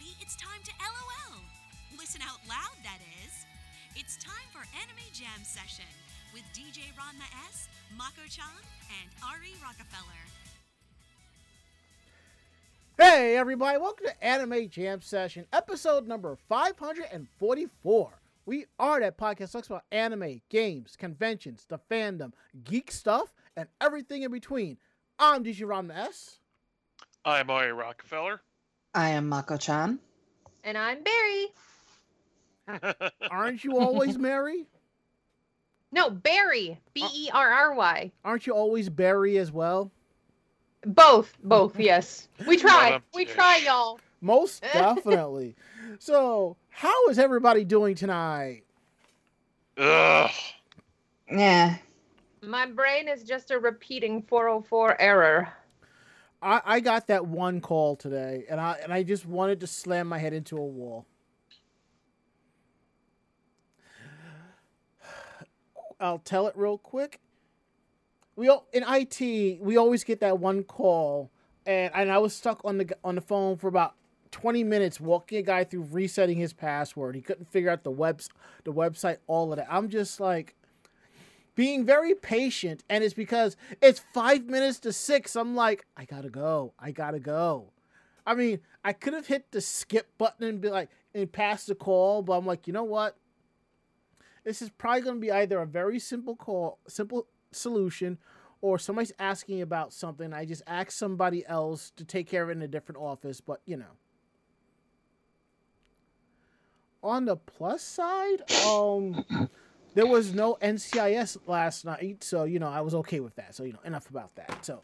everybody. It's time to LOL. Listen out loud, that is. It's time for Anime Jam Session with DJ Ranma S, Mako chan, and Ari Rockefeller. Hey, everybody, welcome to Anime Jam Session, episode number 544. We are that podcast that talks about anime, games, conventions, the fandom, geek stuff, and everything in between. I'm DJ Ranma S. I'm Ari Rockefeller. I am Mako chan. And I'm Barry. Aren't you always Mary? No, Barry. B E R R Y. Aren't you always Barry as well? Both. Both, yes. We try. We try, y'all. Most definitely. so, how is everybody doing tonight? Ugh. Yeah. My brain is just a repeating 404 error. I, I got that one call today, and I and I just wanted to slam my head into a wall. I'll tell it real quick. We all, in IT, we always get that one call, and and I was stuck on the on the phone for about twenty minutes walking a guy through resetting his password. He couldn't figure out the webs the website, all of that. I'm just like being very patient, and it's because it's five minutes to six. I'm like, I gotta go. I gotta go. I mean, I could have hit the skip button and be like and pass the call, but I'm like, you know what? This is probably gonna be either a very simple call, simple solution, or somebody's asking about something. I just ask somebody else to take care of it in a different office, but you know. On the plus side, um, there was no NCIS last night, so you know I was okay with that. So you know enough about that. So,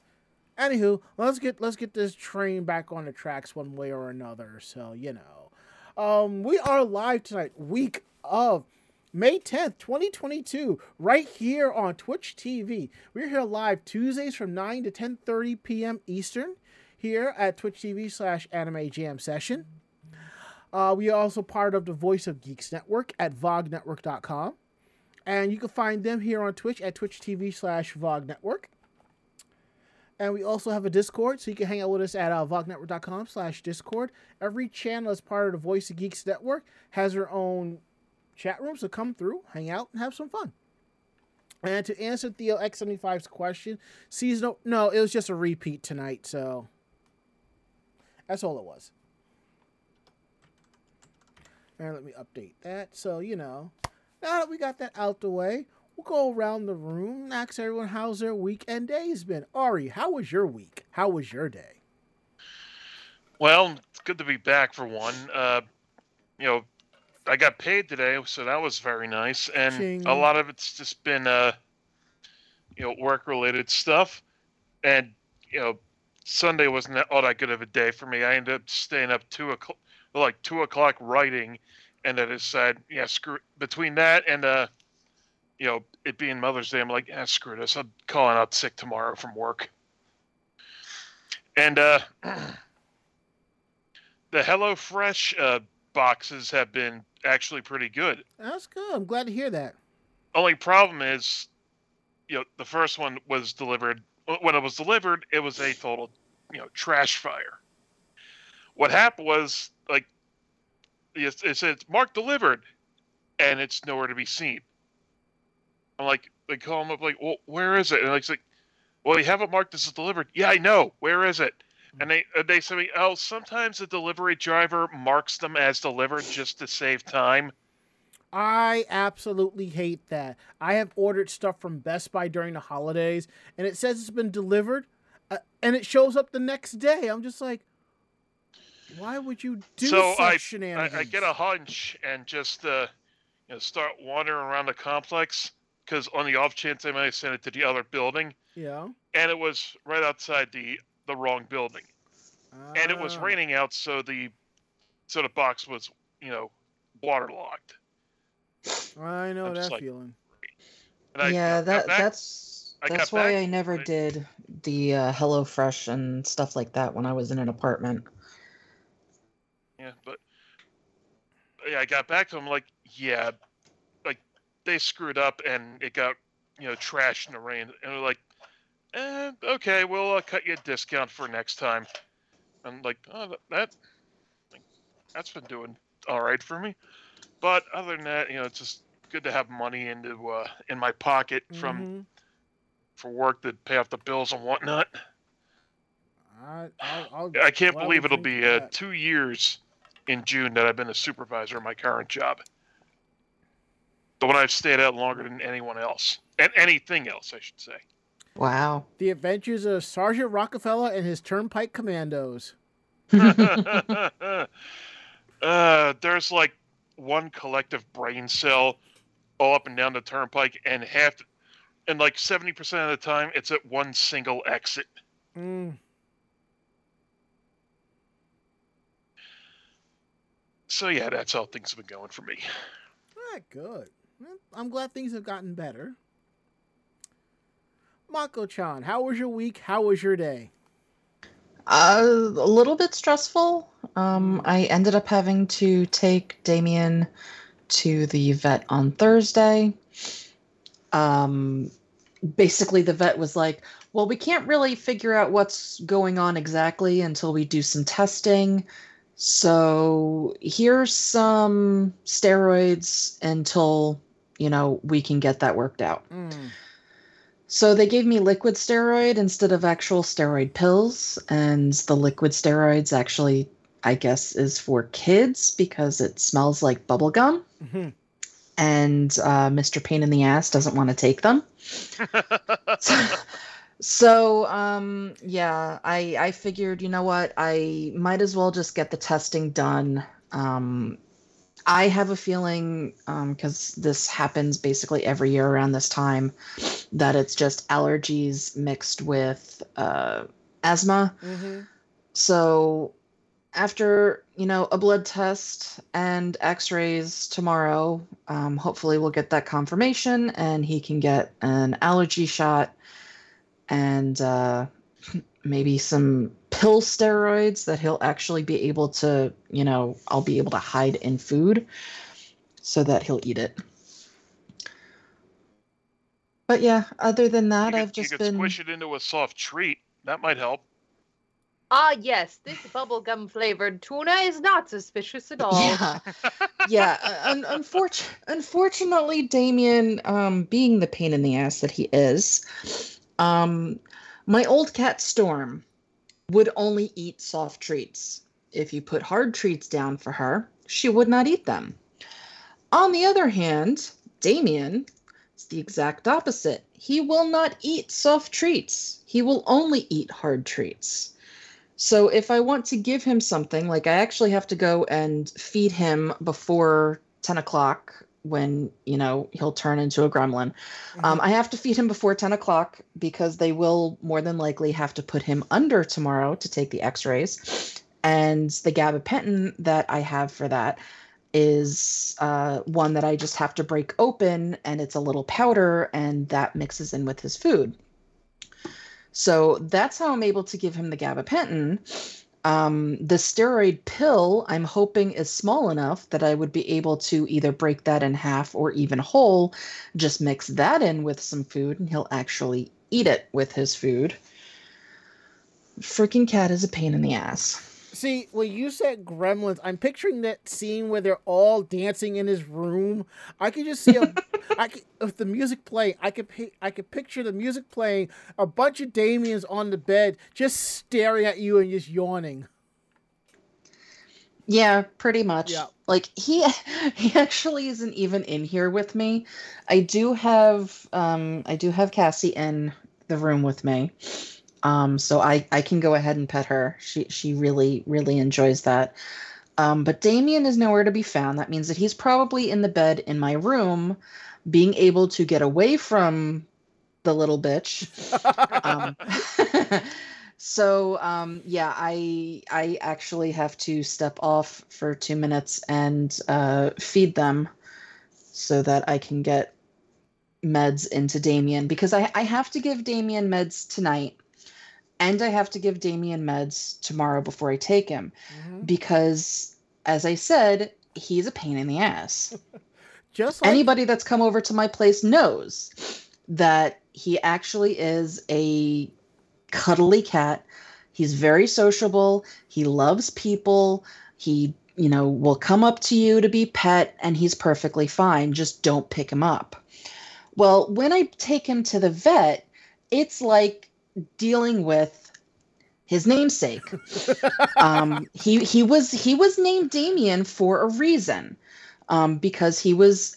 anywho, let's get let's get this train back on the tracks one way or another. So you know, um, we are live tonight, week of May 10th, 2022, right here on Twitch TV. We're here live Tuesdays from 9 to 10:30 p.m. Eastern here at Twitch TV slash Anime Jam Session. Uh, we are also part of the Voice of Geeks Network at vognetwork.com. And you can find them here on Twitch at Twitch TV slash Vog Network. And we also have a Discord, so you can hang out with us at uh, vognetwork.com slash Discord. Every channel as part of the Voice of Geeks Network has their own chat room, so come through, hang out, and have some fun. And to answer Theo X75's question, seasonal, no, it was just a repeat tonight, so that's all it was. And let me update that. So, you know, now that we got that out the way, we'll go around the room and ask everyone how's their week and day's been. Ari, how was your week? How was your day? Well, it's good to be back for one. Uh, you know, I got paid today, so that was very nice. And Ching. a lot of it's just been, uh, you know, work-related stuff. And you know, Sunday wasn't all that good of a day for me. I ended up staying up two o'clock, like two o'clock writing, and I decided, yeah, screw between that and uh, you know, it being Mother's Day, I'm like, yeah, screw this. I'm calling out sick tomorrow from work. And uh, the HelloFresh uh, boxes have been actually pretty good. That's good. I'm glad to hear that. Only problem is, you know, the first one was delivered. When it was delivered, it was a total, you know, trash fire. What happened was, like, it it said "Mark delivered," and it's nowhere to be seen. I'm like, they call him up, like, well, where is it? And it's like, well, you have it marked as delivered. Yeah, I know. Where is it? And they uh, they say, oh, sometimes the delivery driver marks them as delivered just to save time. I absolutely hate that. I have ordered stuff from Best Buy during the holidays, and it says it's been delivered, uh, and it shows up the next day. I'm just like, why would you do So such I- I, shenanigans? I get a hunch and just uh, you know start wandering around the complex because on the off chance they might send it to the other building, yeah, and it was right outside the the wrong building, and it was Ah. raining out, so the so the box was you know waterlogged. I know I'm that like- feeling. And I yeah, that back- that's I that's why back I never did the uh, HelloFresh and stuff like that when I was in an apartment. Yeah, but yeah, I got back to them like, yeah, like they screwed up and it got you know trashed in the rain, and they're like, eh, okay, we'll uh, cut you a discount for next time. I'm like, oh, that. that- That's been doing all right for me. But other than that, you know, it's just good to have money into uh, in my pocket from Mhm. for work to pay off the bills and whatnot. I, I'll, I'll I can't believe it'll be uh, two years in June that I've been a supervisor in my current job. The one I've stayed at longer than anyone else, and anything else, I should say. Wow. The Adventures of Sergeant Rockefeller and his Turnpike Commandos. uh, there's like one collective brain cell all up and down the turnpike, and half, and like seventy percent of the time, it's at one single exit. Mm. So yeah, that's how things have been going for me. Ah, good. I'm glad things have gotten better. Mako-chan, how was your week? How was your day? Uh, a little bit stressful. Um, I ended up having to take Damien to the vet on Thursday. Um, basically, the vet was like, Well, we can't really figure out what's going on exactly until we do some testing. So here's some steroids until, you know, we can get that worked out. Mm. So they gave me liquid steroid instead of actual steroid pills, and the liquid steroids actually, I guess, is for kids because it smells like bubble gum, Mhm. and uh, Mr. Pain in the Ass doesn't want to take them. so um, yeah, I I figured, you know what, I might as well just get the testing done. Um, I have a feeling, because this happens basically every year around this time, that it's just allergies mixed with uh, asthma. Mhm. So after you know a blood test and X-rays tomorrow, um, hopefully we'll get that confirmation, and he can get an allergy shot and uh, maybe some pill steroids that he'll actually be able to, you know, I'll be able to hide in food so that he'll eat it. But yeah, other than that, you I've could, you just could been. squish it into a soft treat. That might help. Ah, yes, this bubblegum flavored tuna is not suspicious at all. Yeah, yeah. uh, Un- unfortunately, unfortunately, Damien, um, being the pain in the ass that he is, um, my old cat Storm would only eat soft treats. If you put hard treats down for her, she would not eat them. On the other hand, Damien is the exact opposite. He will not eat soft treats. He will only eat hard treats. So if I want to give him something, like I actually have to go and feed him before 10 o'clock when, you know, he'll turn into a gremlin. Um, I have to feed him before 10 o'clock because they will more than likely have to put him under tomorrow to take the x rays. And the gabapentin that I have for that is uh, one that I just have to break open and it's a little powder and that mixes in with his food. So that's how I'm able to give him the gabapentin. Um, the steroid pill, I'm hoping, is small enough that I would be able to either break that in half or even whole, just mix that in with some food, and he'll actually eat it with his food. Freaking cat is a pain in the ass. See, when you said gremlins, I'm picturing that scene where they're all dancing in his room. I could just see a, I could, with the music playing, I could, I could picture the music playing, a bunch of Damians on the bed, just staring at you and just yawning. Yeah, pretty much. Yeah. Like he he actually isn't even in here with me. I do have um I do have Cassie in the room with me. Um so I I can go ahead and pet her. She she really really enjoys that. Um but Damien is nowhere to be found. That means that he's probably in the bed in my room being able to get away from the little bitch um, so um, yeah, I I actually have to step off for two minutes and uh, feed them so that I can get meds into Damien because I, I have to give Damien meds tonight and I have to give Damien meds tomorrow before I take him Mhm. because as I said, he's a pain in the ass Just like anybody that's come over to my place knows that he actually is a cuddly cat. He's very sociable. He loves people. He you know, will come up to you to be pet and he's perfectly fine. Just don't pick him up. Well, when I take him to the vet, it's like dealing with his namesake. um, he he was he was named Damien for a reason, um, because he was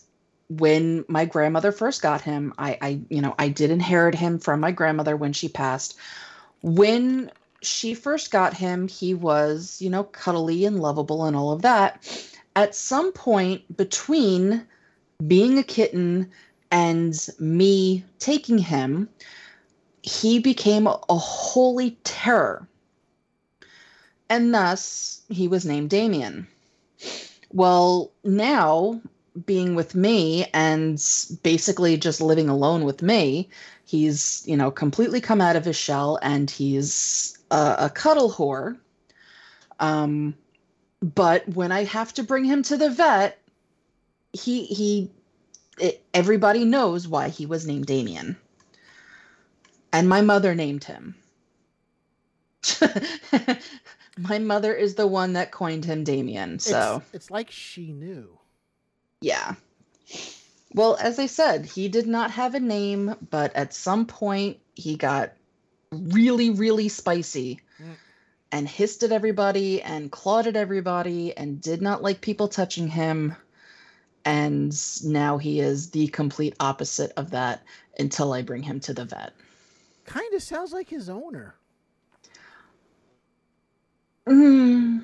when my grandmother first got him. I I you know I did inherit him from my grandmother when she passed. When she first got him, he was you know cuddly and lovable and all of that. At some point between being a kitten and me taking him, he became a holy terror. And thus, he was named Damien. Well, now, being with me and basically just living alone with me, he's, you know, completely come out of his shell and he's a, a cuddle whore. Um, but when I have to bring him to the vet, he, he, it, everybody knows why he was named Damien and my mother named him. my mother is the one that coined him Damien. So it's, it's like she knew. Yeah. Well, as I said, he did not have a name, but at some point he got really, really spicy Mm. and hissed at everybody and clawed at everybody and did not like people touching him. And now he is the complete opposite of that until I bring him to the vet. Kind of sounds like his owner. Mm,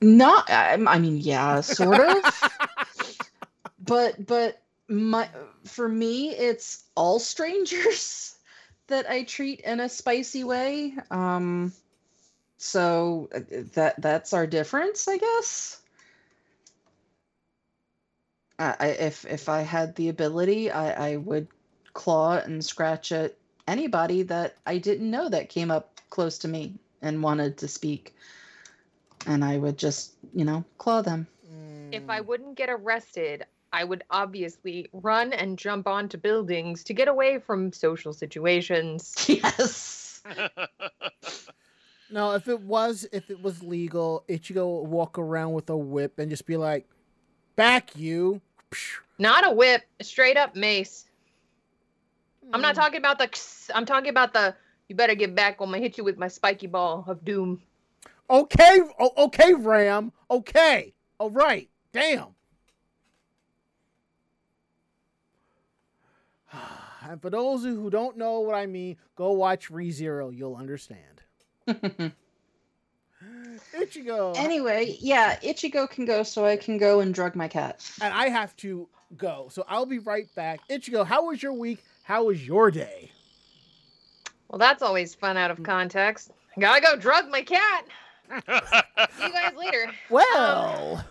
not, I, I mean, yeah, sort of. but, but my, for me, it's all strangers that I treat in a spicy way. Um, so uh, that that's our difference, I guess. I if if I had the ability, I, I would claw and scratch at anybody that I didn't know that came up close to me and wanted to speak. And I would just, you know, claw them. If I wouldn't get arrested, I would obviously run and jump onto buildings to get away from social situations. Yes. No, if it was if it was legal, Ichigo would go walk around with a whip and just be like, "Back you." Not a whip, straight up mace. I'm Mm. not talking about the. I'm talking about the. You better get back. I'm gonna hit you with my spiky ball of doom. Okay, o- okay, Ram. Okay, all right. Damn. And for those who don't know what I mean, go watch ReZero. You'll understand. Ichigo. anyway, yeah, Ichigo can go so I can go and drug my cat. and I have to go. So I'll be right back. Ichigo, how was your week? How was your day? Well, that's always fun out of context. Gotta go drug my cat. See you guys later. Well,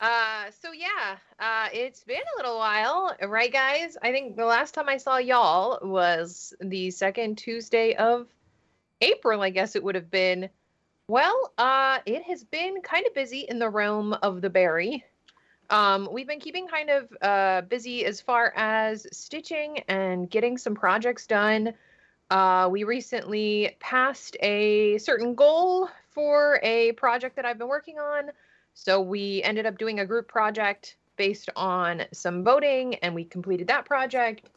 Uh, so yeah, uh, it's been a little while, right, guys? I think the last time I saw y'all was the second Tuesday of April. I guess it would have been. Well, uh, it has been kind of busy in the realm of the berry. Um, we've been keeping kind of uh, busy as far as stitching and getting some projects done. Uh, we recently passed a certain goal for a project that I've been working on. So we ended up doing a group project based on some voting, and we completed that project.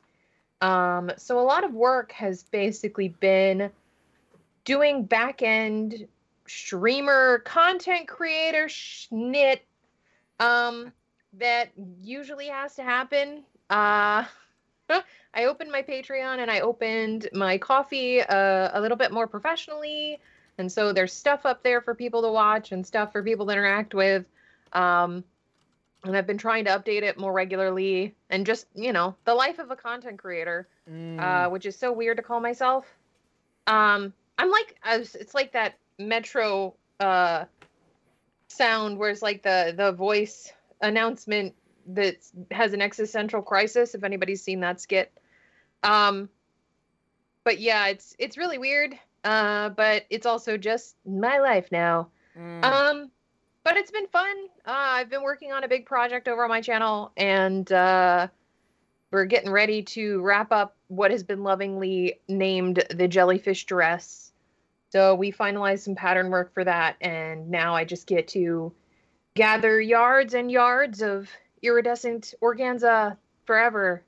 Um, so a lot of work has basically been doing back end streamer content creator schnit um, that usually has to happen. Uh, I opened my Patreon and I opened my Ko-fi uh, a little bit more professionally. And so there's stuff up there for people to watch and stuff for people to interact with. Um, and I've been trying to update it more regularly and just, you know, the life of a content creator, mm, uh, which is so weird to call myself. Um, I'm like, I was, it's like that Metro uh, sound where it's like the the voice announcement that has an existential crisis. If anybody's seen that skit, um, but yeah, it's it's really weird. Uh, but it's also just my life now. mm, Um, but it's been fun. Uh, I've been working on a big project over on my channel, and uh, we're getting ready to wrap up what has been lovingly named the Jellyfish Dress. So we finalized some pattern work for that, and now I just get to gather yards and yards of iridescent organza forever.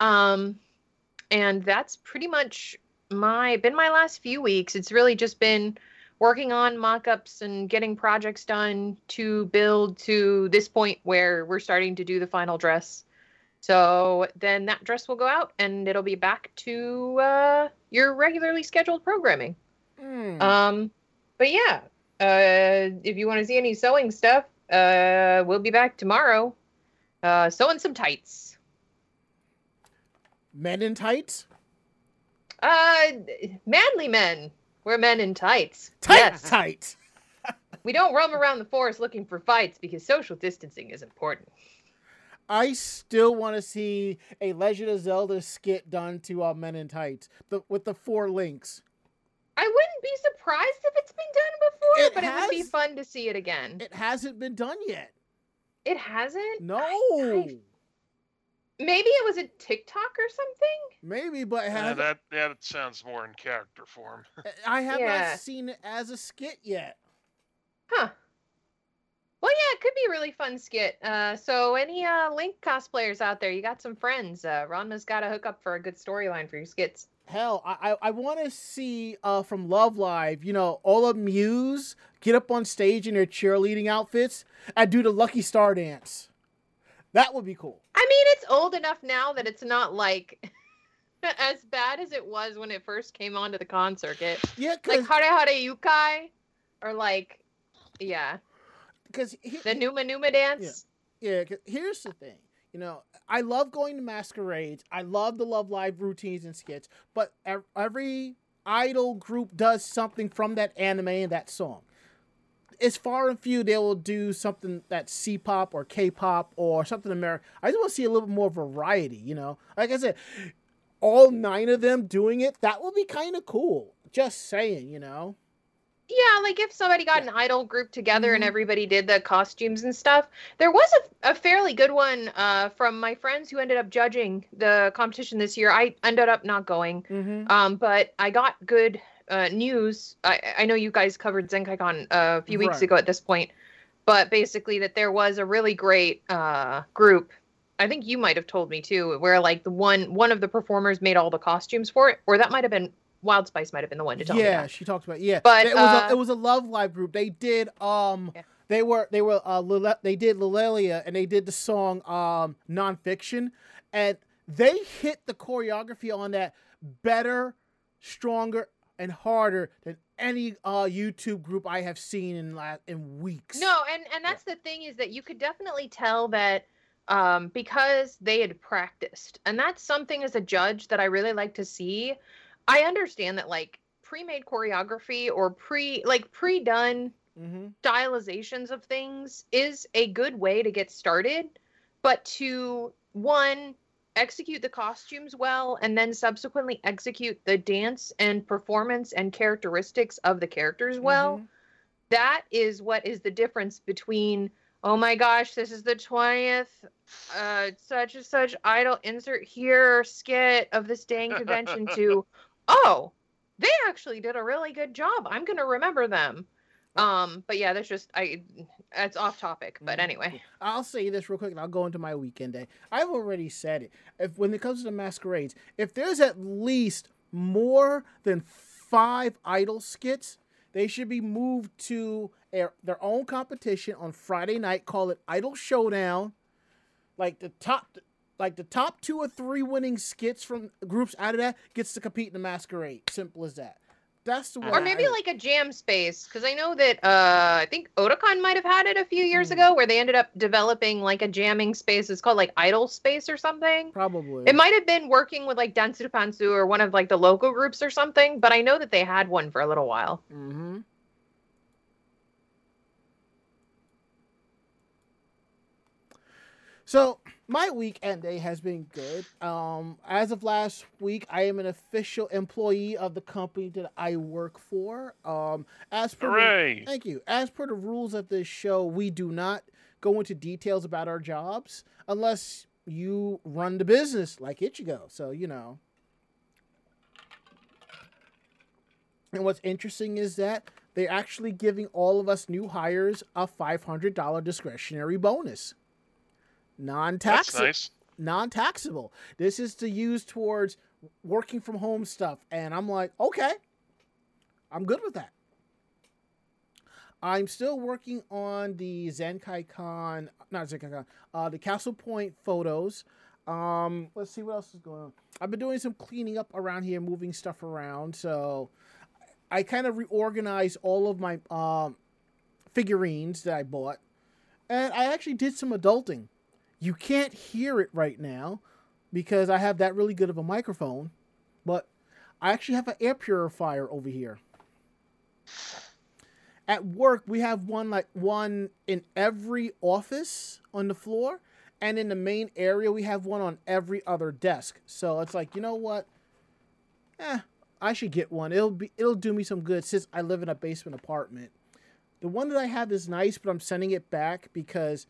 Um, and that's pretty much my been my last few weeks. It's really just been working on mock-ups and getting projects done to build to this point where we're starting to do the final dress. So then that dress will go out and it'll be back to uh, your regularly scheduled programming. Hmm. Um, but yeah, uh, if you want to see any sewing stuff, uh, we'll be back tomorrow. Uh, sewing some tights. Men in tights. Uh, manly men. We're men in tights. Tight Yes. tights. We don't roam around the forest looking for fights because social distancing is important. I still want to see a Legend of Zelda skit done to uh, Men in Tights the, with the four links. I wouldn't be surprised if it's been done before, It but it would be fun to see it again. It hasn't been done yet. It hasn't? No, I- Maybe it was a TikTok or something? maybe, but Yeah, has, that that sounds more in character form. I have Yeah. not seen it as a skit yet. Huh. Well, yeah, it could be a really fun skit. Uh, so, any uh, Link cosplayers out there, you got some friends. Uh, Ranma's got to hook up for a good storyline for your skits. Hell, I I, I want to see uh from Love Live, you know, all of Muse get up on stage in their cheerleading outfits and do the Lucky Star dance. That would be cool. I mean, it's old enough now that it's not like as bad as it was when it first came onto the con circuit. Yeah, Like Hare Hare Yukai, or like, yeah, because the Numa Numa dance. Yeah, here's the thing. You know, I love going to masquerades. I love the Love Live routines and skits, but every idol group does something from that anime and that song. It's far and few they will do something that's C-pop or K-pop or something American. I just want to see a little bit more variety. You know, like I said, all nine of them doing it that would be kind of cool. Just saying, you know. Yeah, like if somebody got an idol group together and Mhm. everybody did the costumes and stuff. There was a, a fairly good one uh, from my friends who ended up judging the competition this year. I ended up not going, Mm-hmm. um, but I got good uh, news. I, I know you guys covered ZenkaiCon uh, a few weeks Right. ago at this point, but basically that there was a really great uh, group. I think you might have told me too, where like the one one of the performers made all the costumes for it, or that might have been Wild Spice might have been the one to tell me yeah, she talked about yeah. But, it was uh, a, it was a Love Live group. They did um Yeah. they were they were uh Lile- they did Liella and they did the song um nonfiction and they hit the choreography on that better, stronger and harder than any uh YouTube group I have seen in la- in weeks. No, and and that's the thing is that you could definitely tell that um, because they had practiced, and that's something as a judge that I really like to see. I understand that like pre-made choreography or pre like pre-done Mm-hmm. stylizations of things is a good way to get started, but to one execute the costumes well and then subsequently execute the dance and performance and characteristics of the characters well Mhm. that is what is the difference between oh my gosh this is the 20th uh such and such idol insert here skit of this dang convention to oh they actually did a really good job i'm gonna remember them um but yeah that's just i that's off topic but Mhm. anyway I'll say this real quick and I'll go into my weekend day. I've already said it. If when it comes to the masquerades, if there's at least more than five idol skits, they should be moved to a, their own competition on Friday night. Call it Idol Showdown. Like the top, like the top two or three winning skits from groups out of that gets to compete in the masquerade. Simple as that. That's the way. or maybe I- like a jam space because i know that uh i think otakon might have had it a few years Hmm. ago where they ended up developing like a jamming space it's called like idol space or something probably. It might have been working with like Densuru Pansu or one of like the local groups or something, but I know that they had one for a little while. Mm-hmm. So my weekend day has been good. Um, as of last week, I am an official employee of the company that I work for. Um, as per the- Thank you. As per the rules of this show, we do not go into details about our jobs unless you run the business like Ichigo. So, you know. And what's interesting is that they're actually giving all of us new hires a $500 discretionary bonus. Non That's taxable. nice. Non taxable. This is to use towards working from home stuff. And I'm like, okay, I'm good with that. I'm still working on the Zenkai Con, not Zenkai Con, uh, the Castle Point photos. Um, let's see what else is going on. I've been doing some cleaning up around here, moving stuff around. So I kind of reorganized all of my um, figurines that I bought, and I actually did some adulting. You can't hear it right now because I have that really good of a microphone, but I actually have an air purifier over here. At work, we have one like one in every office on the floor, and in the main area, we have one on every other desk. So it's like, you know what? Eh, I should get one. It'll be it'll do me some good since I live in a basement apartment. The one that I have is nice, but I'm sending it back because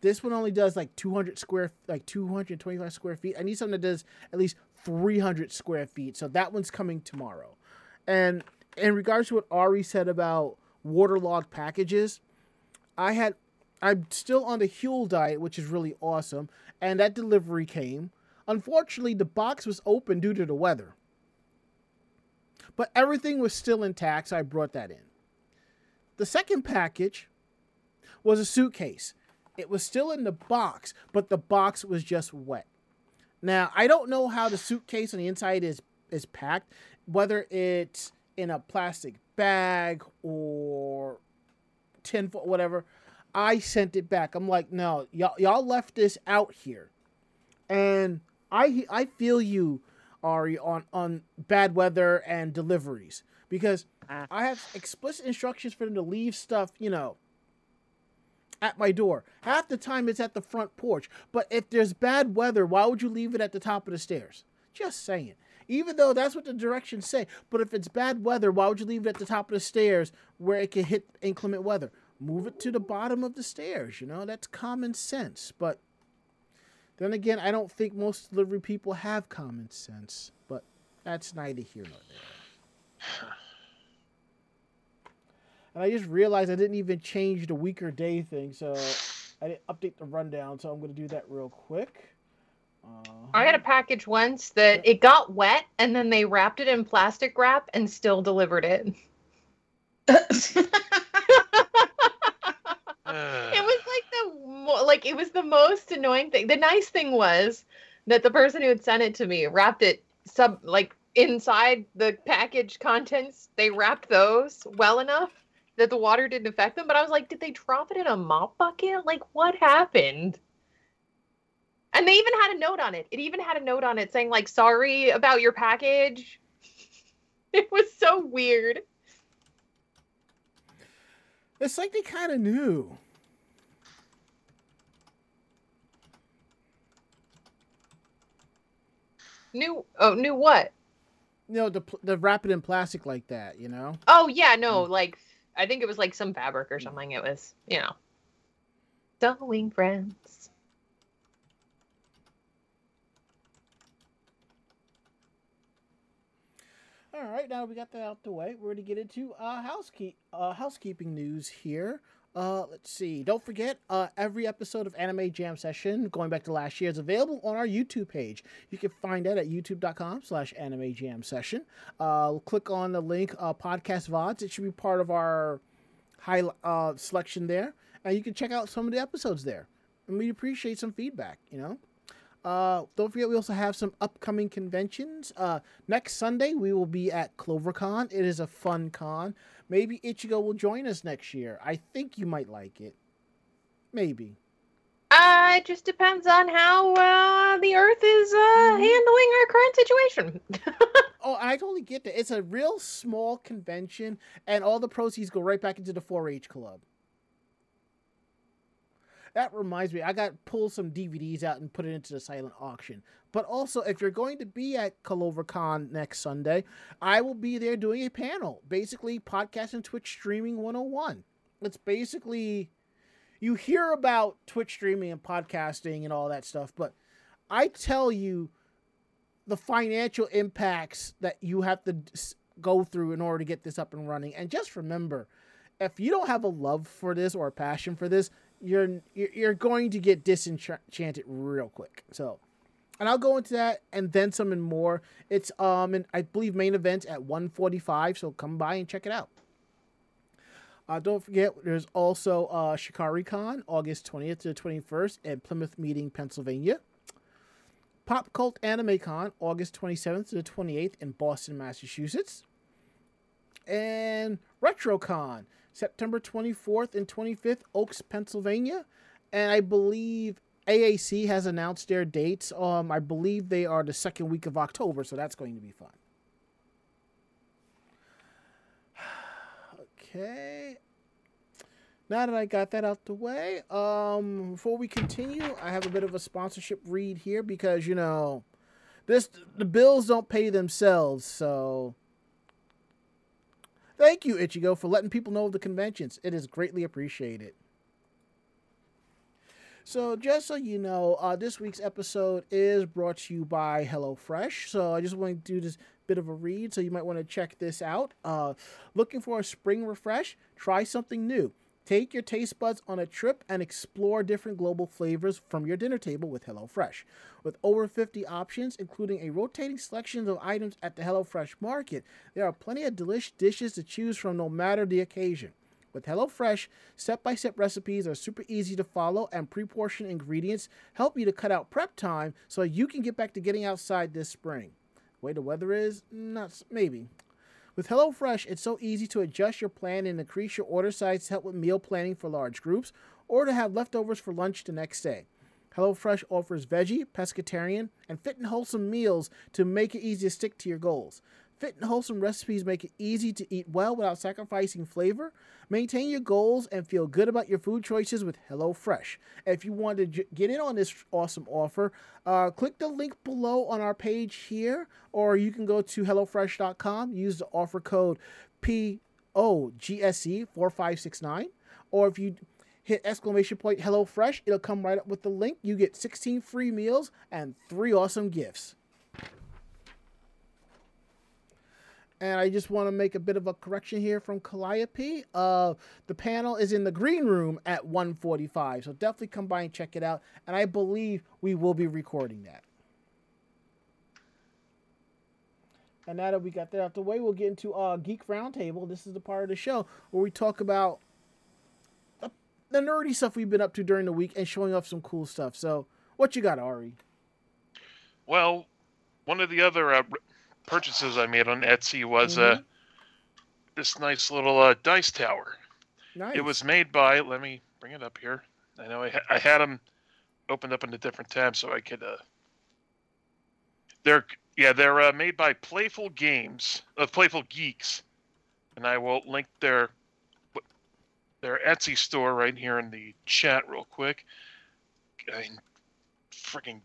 this one only does like 200 square, like 225 square feet. I need something that does at least 300 square feet. So that one's coming tomorrow. And in regards to what Ari said about waterlogged packages, I had, I'm still on the Huel diet, which is really awesome. And that delivery came. Unfortunately, the box was open due to the weather. But everything was still intact, so I brought that in. The second package was a suitcase. It was still in the box, but the box was just wet. Now, I don't know how the suitcase on the inside is is packed, whether it's in a plastic bag or tin foil, whatever. I sent it back. I'm like, no, y'all, y'all left this out here, and I I feel you, Ari, on on bad weather and deliveries because ah. I have explicit instructions for them to leave stuff, you know, at my door. Half the time it's at the front porch. But if there's bad weather, why would you leave it at the top of the stairs? Just saying. Even though that's what the directions say. But if it's bad weather, why would you leave it at the top of the stairs where it can hit inclement weather? Move it to the bottom of the stairs, you know? That's common sense. But then again, I don't think most delivery people have common sense. But that's neither here nor there. And I just realized I didn't even change the weaker day thing, so I didn't update the rundown. So I'm going to do that real quick. Uh, I had a package once that it got wet and then they wrapped it in plastic wrap and still delivered it. It was like the like it was the most annoying thing. The nice thing was that the person who had sent it to me wrapped it sub like inside the package contents. They wrapped those well enough that the water didn't affect them. But I was like, did they drop it in a mop bucket? Like what happened? And they even had a note on it. It even had a note on it saying like sorry about your package. It was so weird. it's like they kind of knew. New oh new what? You know, the, the wrap it in plastic like that, you know? Oh yeah, no, mm. like I think it was like some fabric or something. It was, you know. Sewing friends. All right, now we got that out the way. We're going to get into uh, housekeep uh, housekeeping news here. Uh, let's see. Don't forget, uh, every episode of Anime Jam Session, going back to last year, is available on our YouTube page. You can find that at youtube.com slash anime jam session. Uh, click on the link, uh, podcast VODs. It should be part of our high uh, selection there. And you can check out some of the episodes there. And we appreciate some feedback, you know? Uh, don't forget, we also have some upcoming conventions. Uh, next Sunday, we will be at CloverCon. It is a fun con. Maybe Ichigo will join us next year. I think you might like it. Maybe. Uh, it just depends on how uh, the Earth is uh, handling our current situation. Oh, and I totally get that. It's a real small convention, and all the proceeds go right back into the 4-H club. That reminds me, I got pull some DVDs out and put it into the silent auction. But also, if you're going to be at CloverCon next Sunday, I will be there doing a panel, basically podcast and Twitch streaming 101. It's basically you hear about Twitch streaming and podcasting and all that stuff, but I tell you the financial impacts that you have to go through in order to get this up and running. And just remember, if you don't have a love for this or a passion for this, you're you're going to get disenchanted real quick. So, and I'll go into that and then some and more. It's um, and I believe main event at 1:45. So come by and check it out. Uh, don't forget, there's also uh, Shikari Con, August 20th to the 21st in Plymouth Meeting, Pennsylvania. Pop Cult Anime Con, August 27th to the 28th in Boston, Massachusetts. And RetroCon, September 24th and 25th, Oaks, Pennsylvania. And I believe AAC has announced their dates. Um, I believe they are the second week of October, so that's going to be fun. Okay. Now that I got that out the way, um, before we continue, I have a bit of a sponsorship read here because you know, this the bills don't pay themselves. So, thank you, Ichigo, for letting people know of the conventions. It is greatly appreciated. So, just so you know, uh, this week's episode is brought to you by HelloFresh. So, I just want to do this bit of a read, so you might want to check this out. Uh, looking for a spring refresh? Try something new. Take your taste buds on a trip and explore different global flavors from your dinner table with HelloFresh. With over 50 options, including a rotating selection of items at the HelloFresh market, there are plenty of delicious dishes to choose from no matter the occasion. With HelloFresh, step by step recipes are super easy to follow, and pre portioned ingredients help you to cut out prep time so you can get back to getting outside this spring The way the weather is? Not maybe. With HelloFresh, it's so easy to adjust your plan and increase your order size to help with meal planning for large groups or to have leftovers for lunch the next day. HelloFresh offers veggie, pescatarian, and fit and wholesome meals to make it easy to stick to your goals. Fit and wholesome recipes make it easy to eat well without sacrificing flavor. Maintain your goals and feel good about your food choices with HelloFresh. If you want to j- get in on this awesome offer, uh, click the link below on our page here, or you can go to HelloFresh.com, use the offer code POGSE4569, or if you hit exclamation point HelloFresh, it'll come right up with the link. You get 16 free meals and three awesome gifts. And I just want to make a bit of a correction here from Calliope. Uh, the panel is in the green room at 1:45, so definitely come by and check it out. And I believe we will be recording that. And now that we got that out the way, we'll get into uh, Geek Roundtable. This is the part of the show where we talk about the nerdy stuff we've been up to during the week and showing off some cool stuff. So, what you got, Ari? Well, one of the other uh, purchases I made on Etsy was uh, Mhm. uh, this nice little uh, dice tower. Nice. It was made by. Let me bring it up here. I know I, ha- I had them opened up in a different tab so I could. Uh, they're yeah they're uh, made by Playful Games, uh, Playful Geeks, and I will link their their Etsy store right here in the chat real quick. I freaking.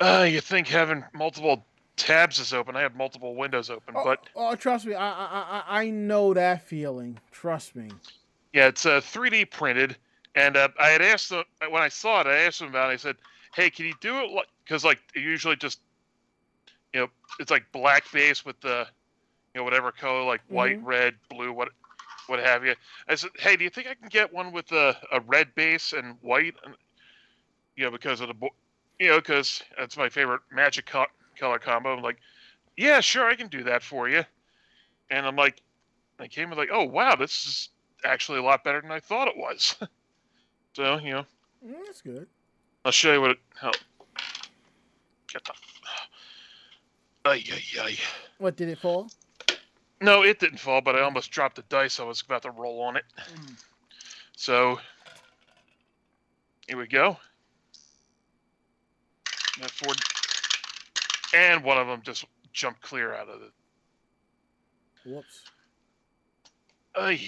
Uh, you think having multiple tabs is open? I have multiple windows open, Oh, but oh, trust me, I, I I I know that feeling. Trust me. Yeah, it's uh, 3D printed, and uh, I had asked them when I saw it. I asked them about. it. I said, "Hey, can you do it like because like usually just you know it's like black base with the you know whatever color like white, Mhm. red, blue, what what have you." I said, "Hey, do you think I can get one with a, a red base and white?" And, you know, because of the bo- you know because that's my favorite magic co- color combo. I'm like, "Yeah, sure, I can do that for you." And I'm like, I came with like, "Oh wow, this is." actually a lot better than I thought it was. so, you know, Mm, that's good. I'll show you what it how get the ay, ay, ay. What did it fall? No, it didn't fall, but I almost dropped the dice. I was about to roll on it. So here we go. Got four, and one of them just jumped clear out of it. Whoops. Ay.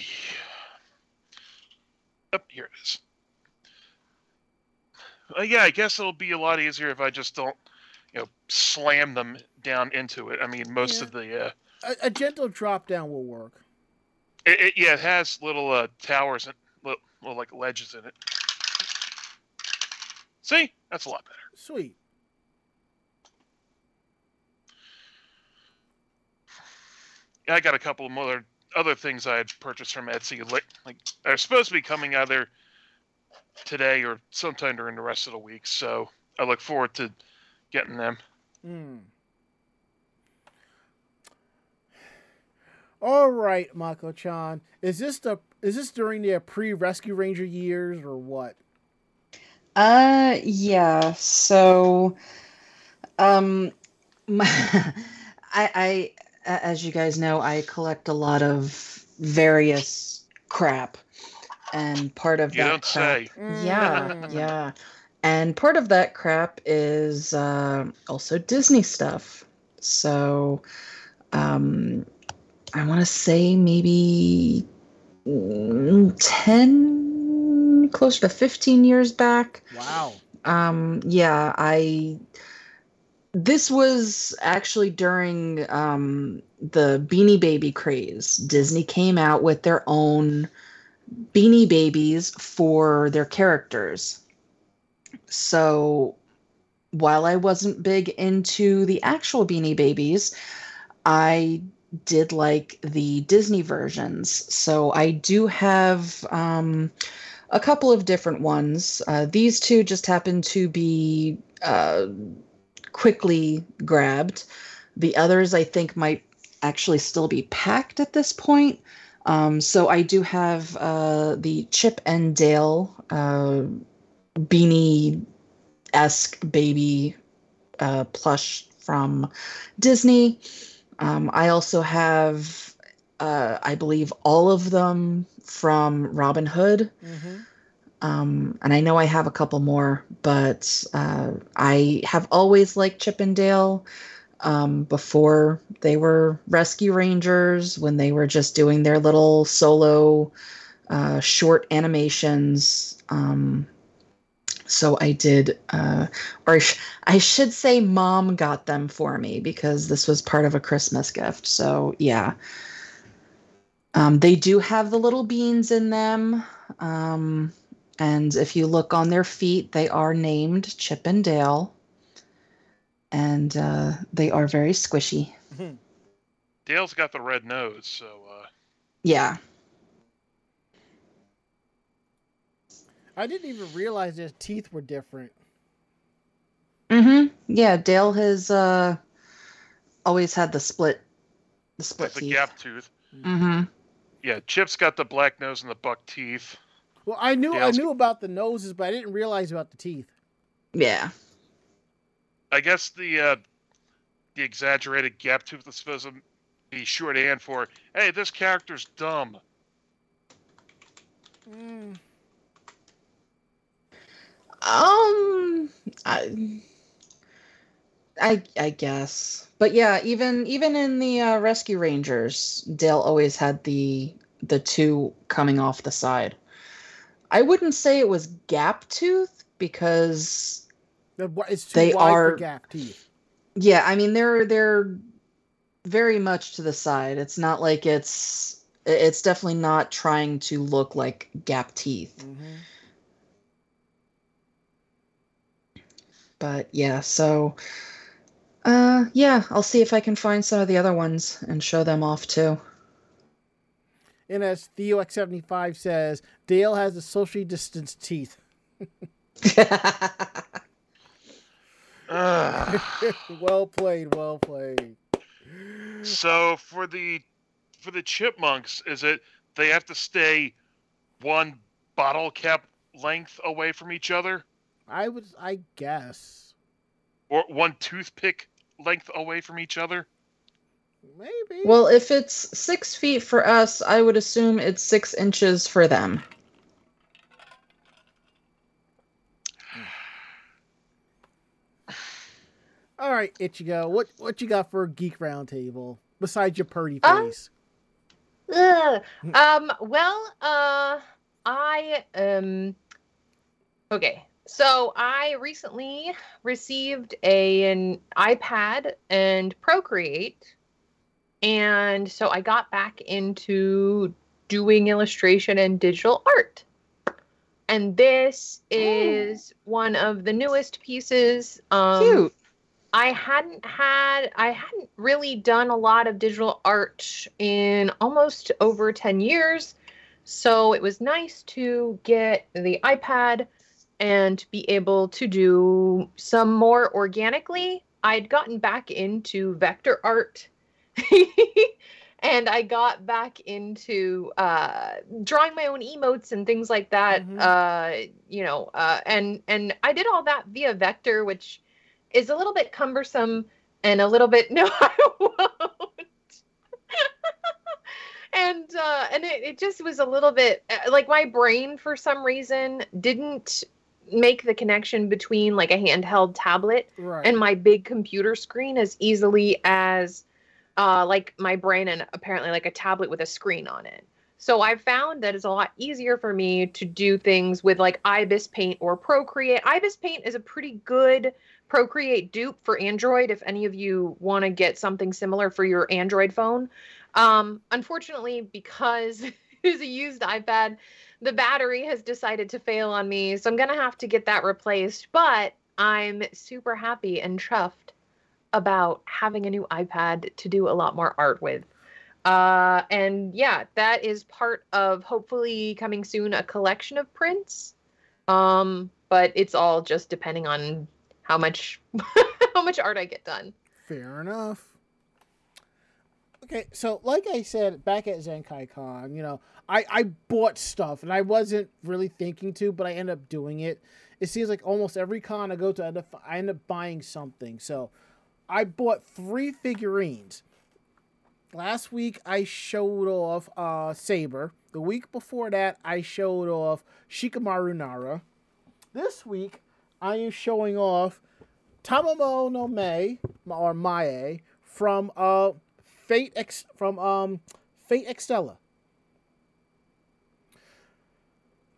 Up here it is. Uh, yeah, I guess it'll be a lot easier if I just don't, you know, slam them down into it. I mean, most Yeah. of the, uh, A, a gentle drop down will work. it, it, yeah, it has little uh, towers and little, little like ledges in it. See, that's a lot better. Sweet. I got a couple of other other things I had purchased from Etsy. Like, like they're supposed to be coming either today or sometime during the rest of the week. So I look forward to getting them. Hmm. All right, Mako-chan. Is this the is this during the pre-Rescue Ranger years or what? Uh, yeah. So, um, my, I, I, a- as you guys know, I collect a lot of various crap, and part of You that don't crap, say. yeah, Mm. yeah, and part of that crap is uh, also Disney stuff. So, um, I want to say maybe mm, ten, closer to fifteen years back. Wow. Um, yeah, I. This was actually during um, the Beanie Baby craze. Disney came out with their own Beanie Babies for their characters. So while I wasn't big into the actual Beanie Babies, I did like the Disney versions. So I do have um, a couple of different ones. Uh, these two just happen to be uh, quickly grabbed. The others, I think, might actually still be packed at this point. Um, so I do have uh, the Chip and Dale uh, beanie esque baby uh, plush from Disney. Um, I also have, uh, I believe, all of them from Robin Hood. Mm-hmm. Um, and I know I have a couple more, but uh, I have always liked Chippendale um, before they were Rescue Rangers, when they were just doing their little solo uh, short animations. Um, so I did, uh, or I, sh- I should say, mom got them for me because this was part of a Christmas gift. So yeah. Um, they do have the little beans in them. Um, and if you look on their feet, they are named Chip and Dale. And uh, they are very squishy. Dale's got the red nose, so uh, Yeah. I didn't even realize their teeth were different. Mm-hmm. Yeah, Dale has uh, always had the split, the split with the gap tooth. Mm-hmm. Yeah, Chip's got the black nose and the buck teeth. Well, I knew Dale's- I knew about the noses, but I didn't realize about the teeth. Yeah. I guess the uh, the exaggerated gap tooth is supposed to be shorthand for, hey, this character's dumb. Mm. Um, I, I, I guess, but yeah, even even in the uh, Rescue Rangers, Dale always had the the two coming off the side. I wouldn't say it was gap tooth because They are- gap teeth. yeah, I mean they're they're very much to the side. It's not like it's it's definitely not trying to look like gap teeth. Mm-hmm. but yeah so uh yeah i'll see if i can find some of the other ones and show them off too And as Theo X75 says, Dale has the socially distanced teeth. Well played, well played. so for the for the chipmunks, is it they have to stay one bottle cap length away from each other, I would, I guess, or one toothpick length away from each other? Maybe. well if it's six feet for us i would assume it's six inches for them all right, Ichigo, what what you got for a geek roundtable besides your purdy Um, face? Ugh. Um. Well. Uh. I um. Okay. So I recently received a, an iPad and Procreate, and so I got back into doing illustration and digital art. And this is one of the newest pieces. Um, cute I hadn't had I hadn't really done a lot of digital art in almost over 10 years. So it was nice to get the iPad and be able to do some more organically. I'd gotten back into vector art and I got back into uh, drawing my own emotes and things like that. Mhm. Uh, you know, uh, and and I did all that via vector, which is a little bit cumbersome and a little bit no, I won't. and uh, and it, it just was a little bit uh, like my brain for some reason didn't make the connection between like a handheld tablet Right. and my big computer screen as easily as uh, like my brain and apparently like a tablet with a screen on it. So I've found that it's a lot easier for me to do things with like Ibis Paint or Procreate. Ibis Paint is a pretty good Procreate dupe for Android if any of you want to get something similar for your Android phone. Um, unfortunately, because it is a used iPad, the battery has decided to fail on me. So I'm going to have to get that replaced. But I'm super happy and chuffed about having a new iPad to do a lot more art with. Uh, and yeah, that is part of hopefully coming soon a collection of prints. Um, but it's all just depending on how much how much art I get done. Fair enough. Okay, so like I said back at Zenkai Con, you know, I, I bought stuff and I wasn't really thinking to, but I end up doing it. It seems like almost every con I go to, I end up, I end up buying something. So I bought three figurines. Last week I showed off uh, Saber. The week before that I showed off Shikamaru Nara. This week I am showing off Tamamo no Mei or Mae from uh Fate Ex from um Fate Extella.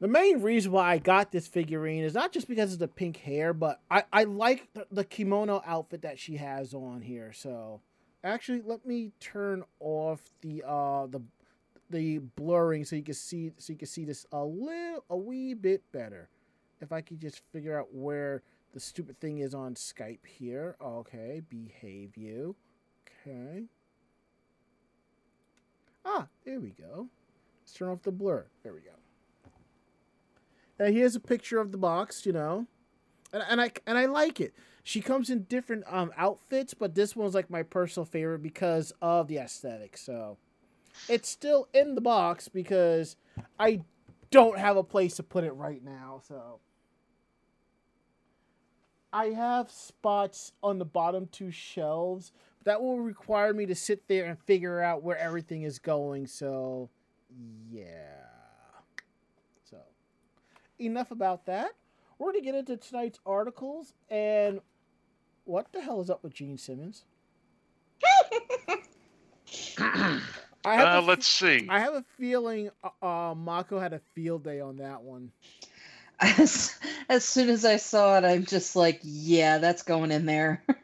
The main reason why I got this figurine is not just because of the pink hair, but I, I like the, the kimono outfit that she has on here. So actually let me turn off the uh the the blurring so you can see so you can see this a little a wee bit better. If I could just figure out where the stupid thing is on Skype here. Okay, behave you. Okay. Ah, there we go. Let's turn off the blur. There we go. Now here's a picture of the box, you know, and, and I and I like it. She comes in different um outfits, but this one's like my personal favorite because of the aesthetic. So it's still in the box because I don't have a place to put it right now. So I have spots on the bottom two shelves. That will require me to sit there and figure out where everything is going. So, yeah. So, enough about that. We're going to get into tonight's articles. And what the hell is up with Gene Simmons? I have, Uh, a, let's see. I have a feeling uh, uh, Mako had a field day on that one. As, as soon as I saw it, I'm just like, yeah, that's going in there.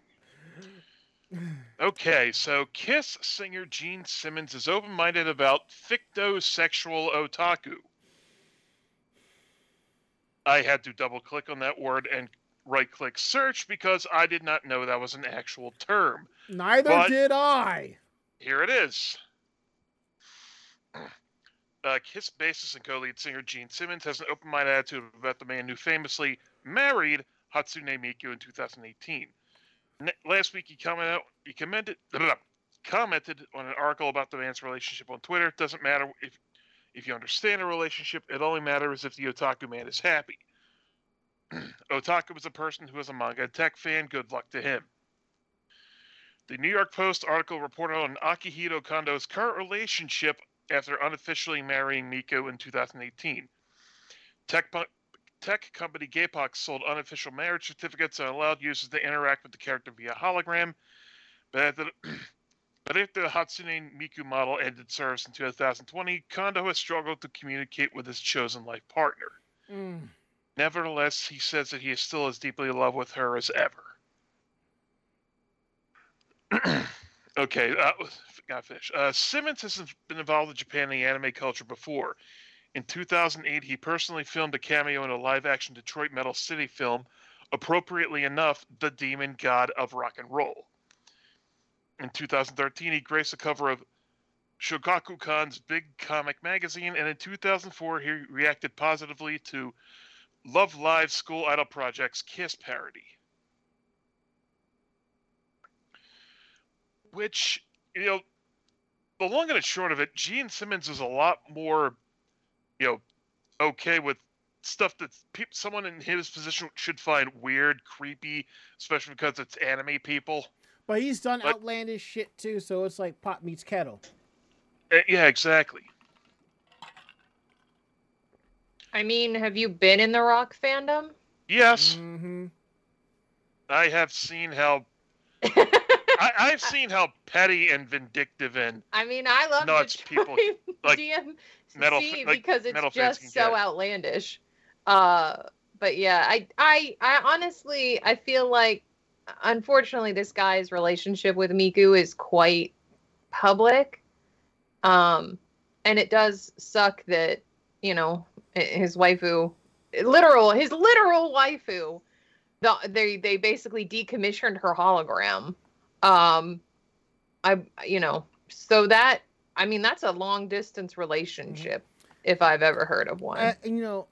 Okay, so Kiss singer Gene Simmons is open minded about fictosexual otaku. I had to double click on that word and right click search because I did not know that was an actual term. Neither But- did I. Here it is. Uh, Kiss bassist and co-lead singer Gene Simmons has an open-minded attitude about the man who famously married Hatsune Miku in 2018. Ne- last week, he commented, he commented, blah, blah, blah, commented on an article about the man's relationship on Twitter. It doesn't matter if if you understand a relationship; it only matters if the otaku man is happy. otaku is a person who is a manga tech fan. Good luck to him. The New York Post article reported on Akihito Kondo's current relationship after unofficially marrying Miku in 2018. Tech, tech company Gatebox sold unofficial marriage certificates and allowed users to interact with the character via hologram. But after, the- but after the Hatsune Miku model ended service in 2020, Kondo has struggled to communicate with his chosen life partner. Mm. Nevertheless, he says that he is still as deeply in love with her as ever. okay, uh, got to finish. Uh, Simmons has been involved with Japan and the anime culture before. In 2008, he personally filmed a cameo in a live action Detroit Metal City film, appropriately enough, the demon god of rock and roll. In 2013, he graced the cover of Shogakukan's Big Comic magazine, and in 2004, he reacted positively to Love Live School Idol Project's Kiss parody. Which, you know, the long and the short of it, Gene Simmons is a lot more, you know, okay with stuff that peop someone in his position should find weird, creepy, especially because it's anime people. But he's done But- outlandish shit too, so it's like pot meets kettle. Uh, yeah, exactly. I mean, have you been in the rock fandom? Yes, Mm-hmm. I have seen how I, I've seen how petty and vindictive and I mean, I love Nuts to people, like, DMC metal fa- like, because it's metal just so get. outlandish. Uh, but yeah, I, I, I honestly, I feel like, unfortunately, this guy's relationship with Miku is quite public. Um, and it does suck that you know his waifu, literal, his literal waifu, the, they they basically decommissioned her hologram. Um, I, you know, so that I mean that's a long distance relationship if I've ever heard of one. Uh, you know,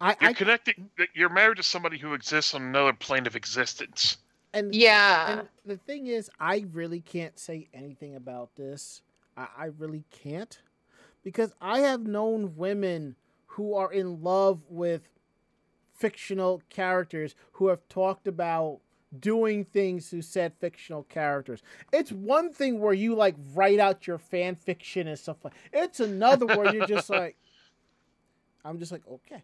I, you're I connected. You're married to somebody who exists on another plane of existence. and yeah. and the thing is, I really can't say anything about this. I, I really can't because I have known women who are in love with fictional characters who have talked about doing things to said fictional characters. It's one thing where you like write out your fan fiction and stuff like. It's another where you're just like, I'm just like okay.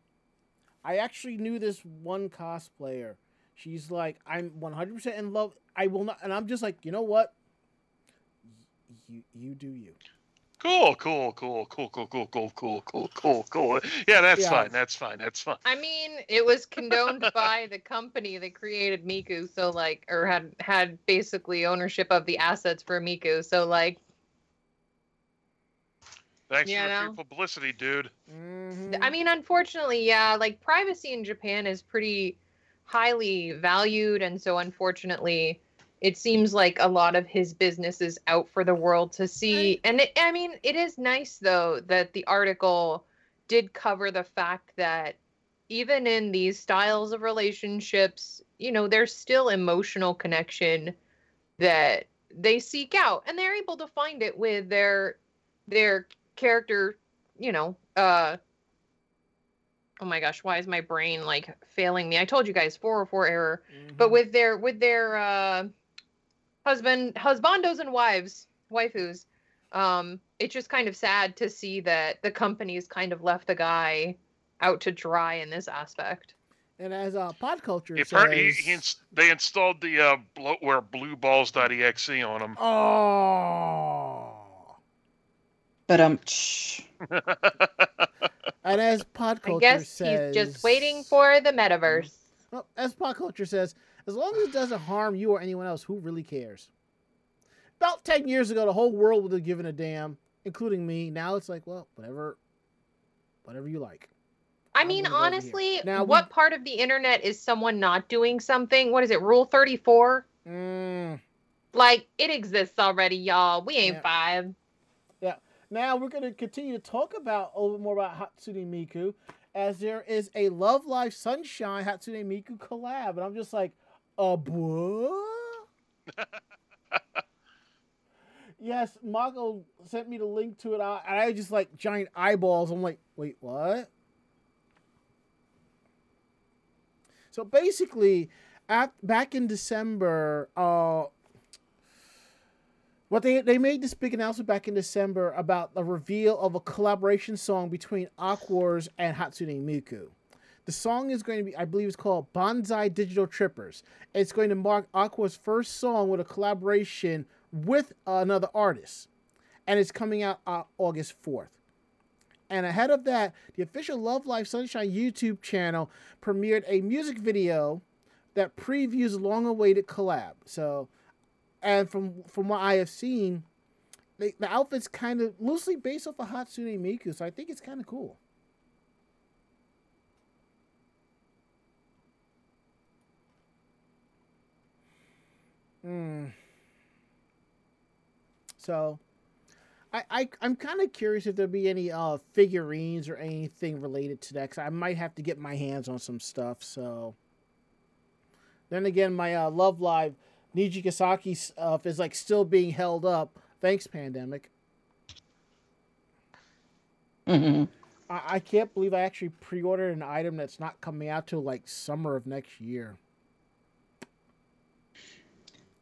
I actually knew this one cosplayer. She's like, I'm 100% in love. I will not, and I'm just like, you know what? You you do you. Cool, cool, cool, cool, cool, cool, cool, cool, cool, cool, cool. Yeah, that's Yeah. fine. That's fine. That's fine. I mean, it was condoned by the company that created Miku, so like, or had had basically ownership of the assets for Miku. So like, Thanks You for know? the free publicity, dude. Mm. Mhm. I mean, unfortunately, yeah, like privacy in Japan is pretty highly valued, and so unfortunately, it seems like a lot of his business is out for the world to see. And it, I mean, it is nice though that the article did cover the fact that even in these styles of relationships, you know, there's still emotional connection that they seek out, and they're able to find it with their their character, you know, uh oh my gosh, why is my brain like failing me? I told you guys 404 error. But Mhm. with their with their uh husband husbandos and wives, waifus, um, it's just kind of sad to see that the company's kind of left the guy out to dry in this aspect. and as uh, pod culture says, per- he, he ins- they installed the uh, bloatware blueballs.exe on him. oh, But um, and as pod I culture guess says, he's just waiting for the metaverse. Well, as pod culture says, as long as it doesn't harm you or anyone else, who really cares? About ten years ago, the whole world would have given a damn, including me. Now it's like, well, whatever, whatever you like. I mean, gonna go over here. honestly, Now we- what part of the internet is someone not doing something? What is it, Rule 34? Mm. Like, it exists already, y'all. We ain't Yeah. five. Now we're going to continue to talk about a little bit more about Hatsune Miku, as there is a Love Live Sunshine Hatsune Miku collab, and I'm just like, uh, what? yes, Mako sent me the link to it, and I just like giant eyeballs. I'm like, wait, what? So basically, at back in December, uh, what they they made this big announcement back in December about the reveal of a collaboration song between Aqours and Hatsune Miku. The song is going to be, I believe, it's called Banzai Digital Trippers. It's going to mark Aqours' first song with a collaboration with another artist, and it's coming out uh, August fourth. And ahead of that, the official Love Live Sunshine YouTube channel premiered a music video that previews long-awaited collab. So and from from what I have seen, the the outfit's kind of loosely based off of Hatsune Miku, so I think it's kind of cool. Hmm. So, I, I I'm kind of curious if there'll be any uh, figurines or anything related to that, because I might have to get my hands on some stuff. So, then again, my uh, Love Live Nijigasaki stuff is like still being held up. Thanks, pandemic. hmm I, I can't believe I actually pre-ordered an item that's not coming out till like summer of next year.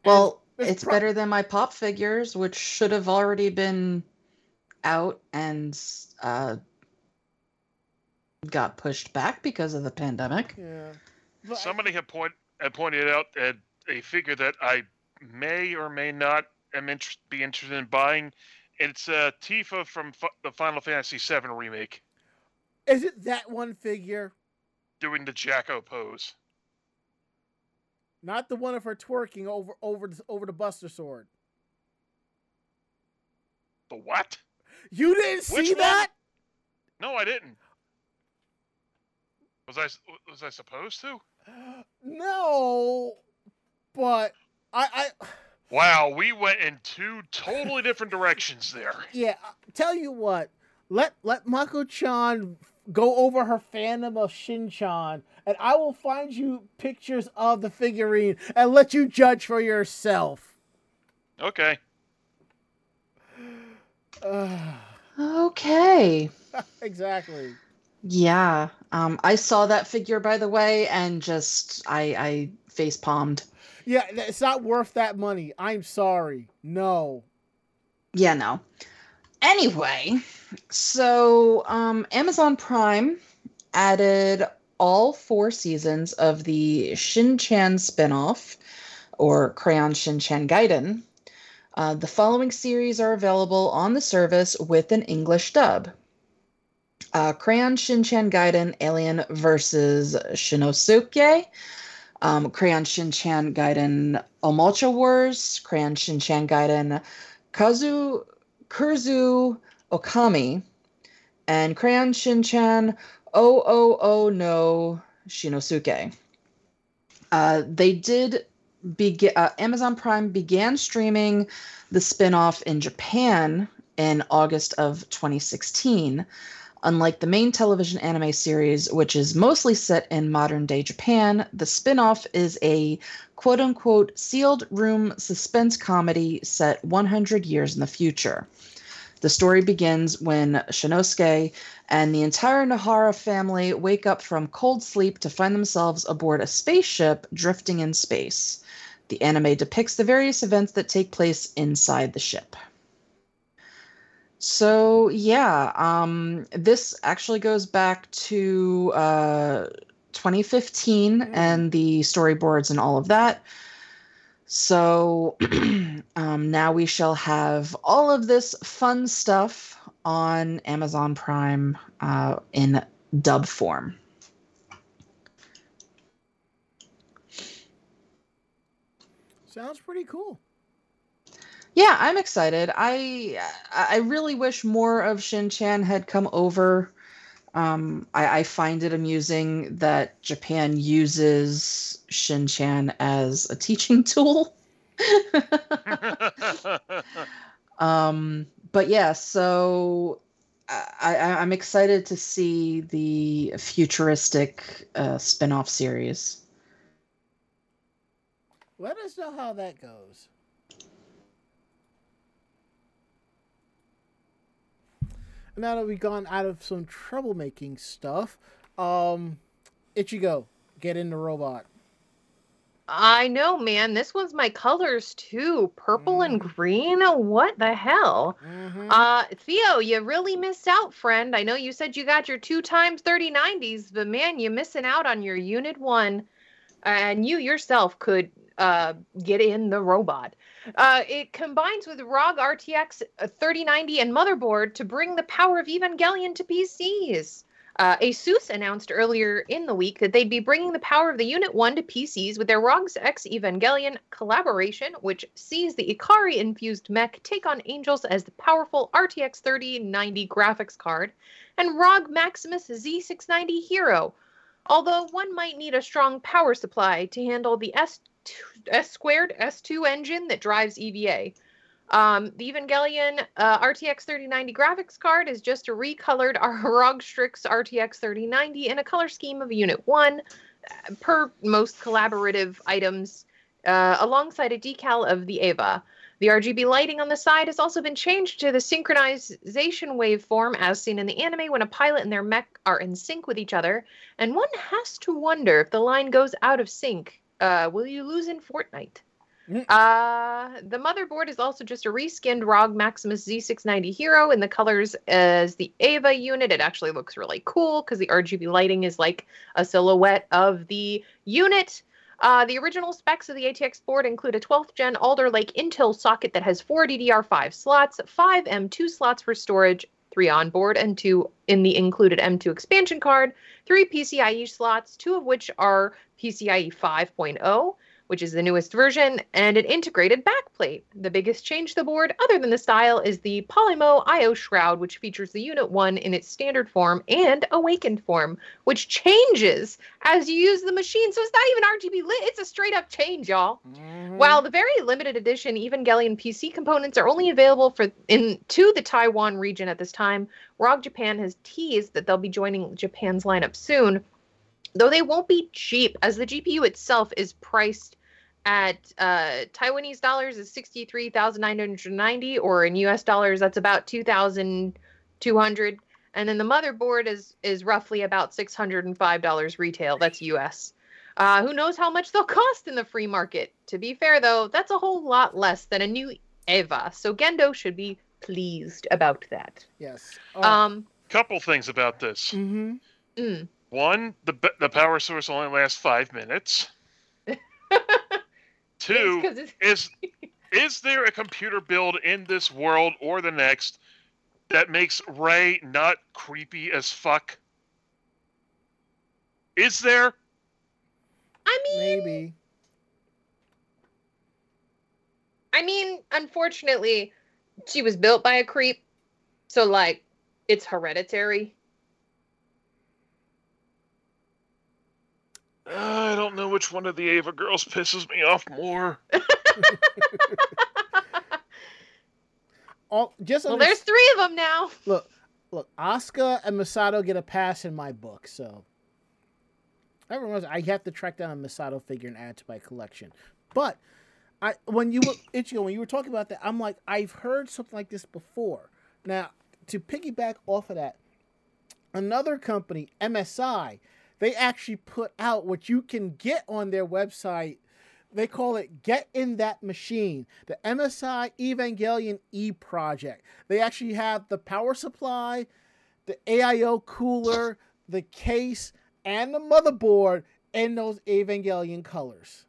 Well, It's it's pro- better than my pop figures, which should have already been out and uh, got pushed back because of the pandemic. Yeah. But I- Somebody had point had pointed out that a figure that I may or may not am interest, be interested in buying. It's uh, Tifa from F- the Final Fantasy VII remake, is it that one figure? doing the Jacko pose. Not the one of her twerking over over the, over the Buster Sword. The what? You didn't see one? that? No, I didn't. Was I was I supposed to? No, but I I Wow, we went in two totally different directions there. yeah. Tell you what, let let Mako Chan go over her fandom of Shin Chan, and I will find you pictures of the figurine and let you judge for yourself. Okay. Ugh, Okay. exactly. Yeah. Um, I saw that figure, by the way, and just I I face palmed. Yeah, it's not worth that money. I'm sorry. No. Yeah, no. Anyway, so um, Amazon Prime added all four seasons of the Shin Chan spinoff, or Crayon Shin Chan Gaiden. Uh, the following series are available on the service with an English dub. Uh, Crayon Shin Chan Gaiden Alien versus Shinnosuke. Um, Crayon Shin Chan Gaiden Omocha Wars. Crayon Shin Chan Gaiden Kazu Kurzu Okami and Crayon Shinchan Oh Oh Oh No Shinnosuke. Uh, they did begin. Uh, Amazon Prime began streaming the spin-off in Japan in August of 2016. Unlike the main television anime series, which is mostly set in modern day Japan, the spin off is a quote unquote sealed room suspense comedy set 100 years in the future. The story begins when Shinnosuke and the entire Nohara family wake up from cold sleep to find themselves aboard a spaceship drifting in space. The anime depicts the various events that take place inside the ship. So yeah, um, this actually goes back to uh, 2015 Mm. and the storyboards and all of that. So um, now we shall have all of this fun stuff on Amazon Prime uh, in dub form. Sounds pretty cool. Yeah, I'm excited. I I really wish more of Shin Chan had come over. Um, I, I find it amusing that Japan uses Shin Chan as a teaching tool. um, but yeah, so I, I, I'm excited to see the futuristic uh, spin-off series. Let us know how that goes. Now that we've gone out of some troublemaking stuff, um, Ichigo, get in the robot. I know, man. This one's my colors too. Purple and green. What the hell? Mhm. Uh, Theo, you really missed out, friend. I know you said you got your two times 3090s, but man, you're missing out on your unit one. And you yourself could uh, get in the robot. Uh, it combines with ROG RTX 3090 and motherboard to bring the power of Evangelion to PCs. Uh, Asus announced earlier in the week that they'd be bringing the power of the Unit 1 to PCs with their ROG's X Evangelion collaboration, which sees the Ikari infused mech take on Angels as the powerful RTX 3090 graphics card, and ROG Maximus Z690 Hero. Although one might need a strong power supply to handle the S squared S2 engine that drives EVA. Um, the Evangelion uh, RTX 3090 graphics card is just a recolored ROG Strix RTX 3090 in a color scheme of Unit 1 uh, per most collaborative items, uh, alongside a decal of the Eva. The RGB lighting on the side has also been changed to the synchronization waveform as seen in the anime when a pilot and their mech are in sync with each other. And one has to wonder if the line goes out of sync, uh, will you lose in Fortnite? Mm. Uh, the motherboard is also just a reskinned ROG Maximus Z690 Hero in the colors as the Eva unit. It actually looks really cool because the RGB lighting is like a silhouette of the unit. Uh, the original specs of the ATX board include a 12th gen Alder Lake Intel socket that has four DDR5 slots, five M2 slots for storage, three on board, and two in the included M2 expansion card, three PCIe slots, two of which are PCIe 5.0 which is the newest version, and an integrated backplate. The biggest change to the board, other than the style, is the Polymo IO Shroud, which features the Unit 1 in its standard form and awakened form, which changes as you use the machine. So it's not even RGB lit, it's a straight up change, y'all. Mhm. While the very limited edition Evangelion PC components are only available for in to the Taiwan region at this time, ROG Japan has teased that they'll be joining Japan's lineup soon. Though they won't be cheap, as the GPU itself is priced at uh, Taiwanese dollars is sixty three thousand nine hundred ninety, or in U.S. dollars that's about two thousand two hundred, and then the motherboard is is roughly about six hundred and five dollars retail. That's U.S. Uh, who knows how much they'll cost in the free market? To be fair, though, that's a whole lot less than a new Eva, so Gendo should be pleased about that. yes. Um, Couple things about this. hmm mm. One, the the power source only lasts five minutes. Two, It's 'cause it's- is is there a computer build in this world or the next that makes Rei not creepy as fuck? Is there? I mean, Maybe. I mean, unfortunately, she was built by a creep, so like, it's hereditary. I don't know which one of the Eva girls pisses me off more. All just well, under- there's three of them now. look, look. Asuka and Misato get a pass in my book, so. Everyone, I have to track down a Misato figure and add to my collection. But I, when you were Ichigo, when you were talking about that, I'm like, I've heard something like this before. Now, to piggyback off of that, another company, MSI, they actually put out what you can get on their website. They call it Get in That Machine, the MSI Evangelion E project. They actually have the power supply, the AIO cooler, the case, and the motherboard in those Evangelion colors.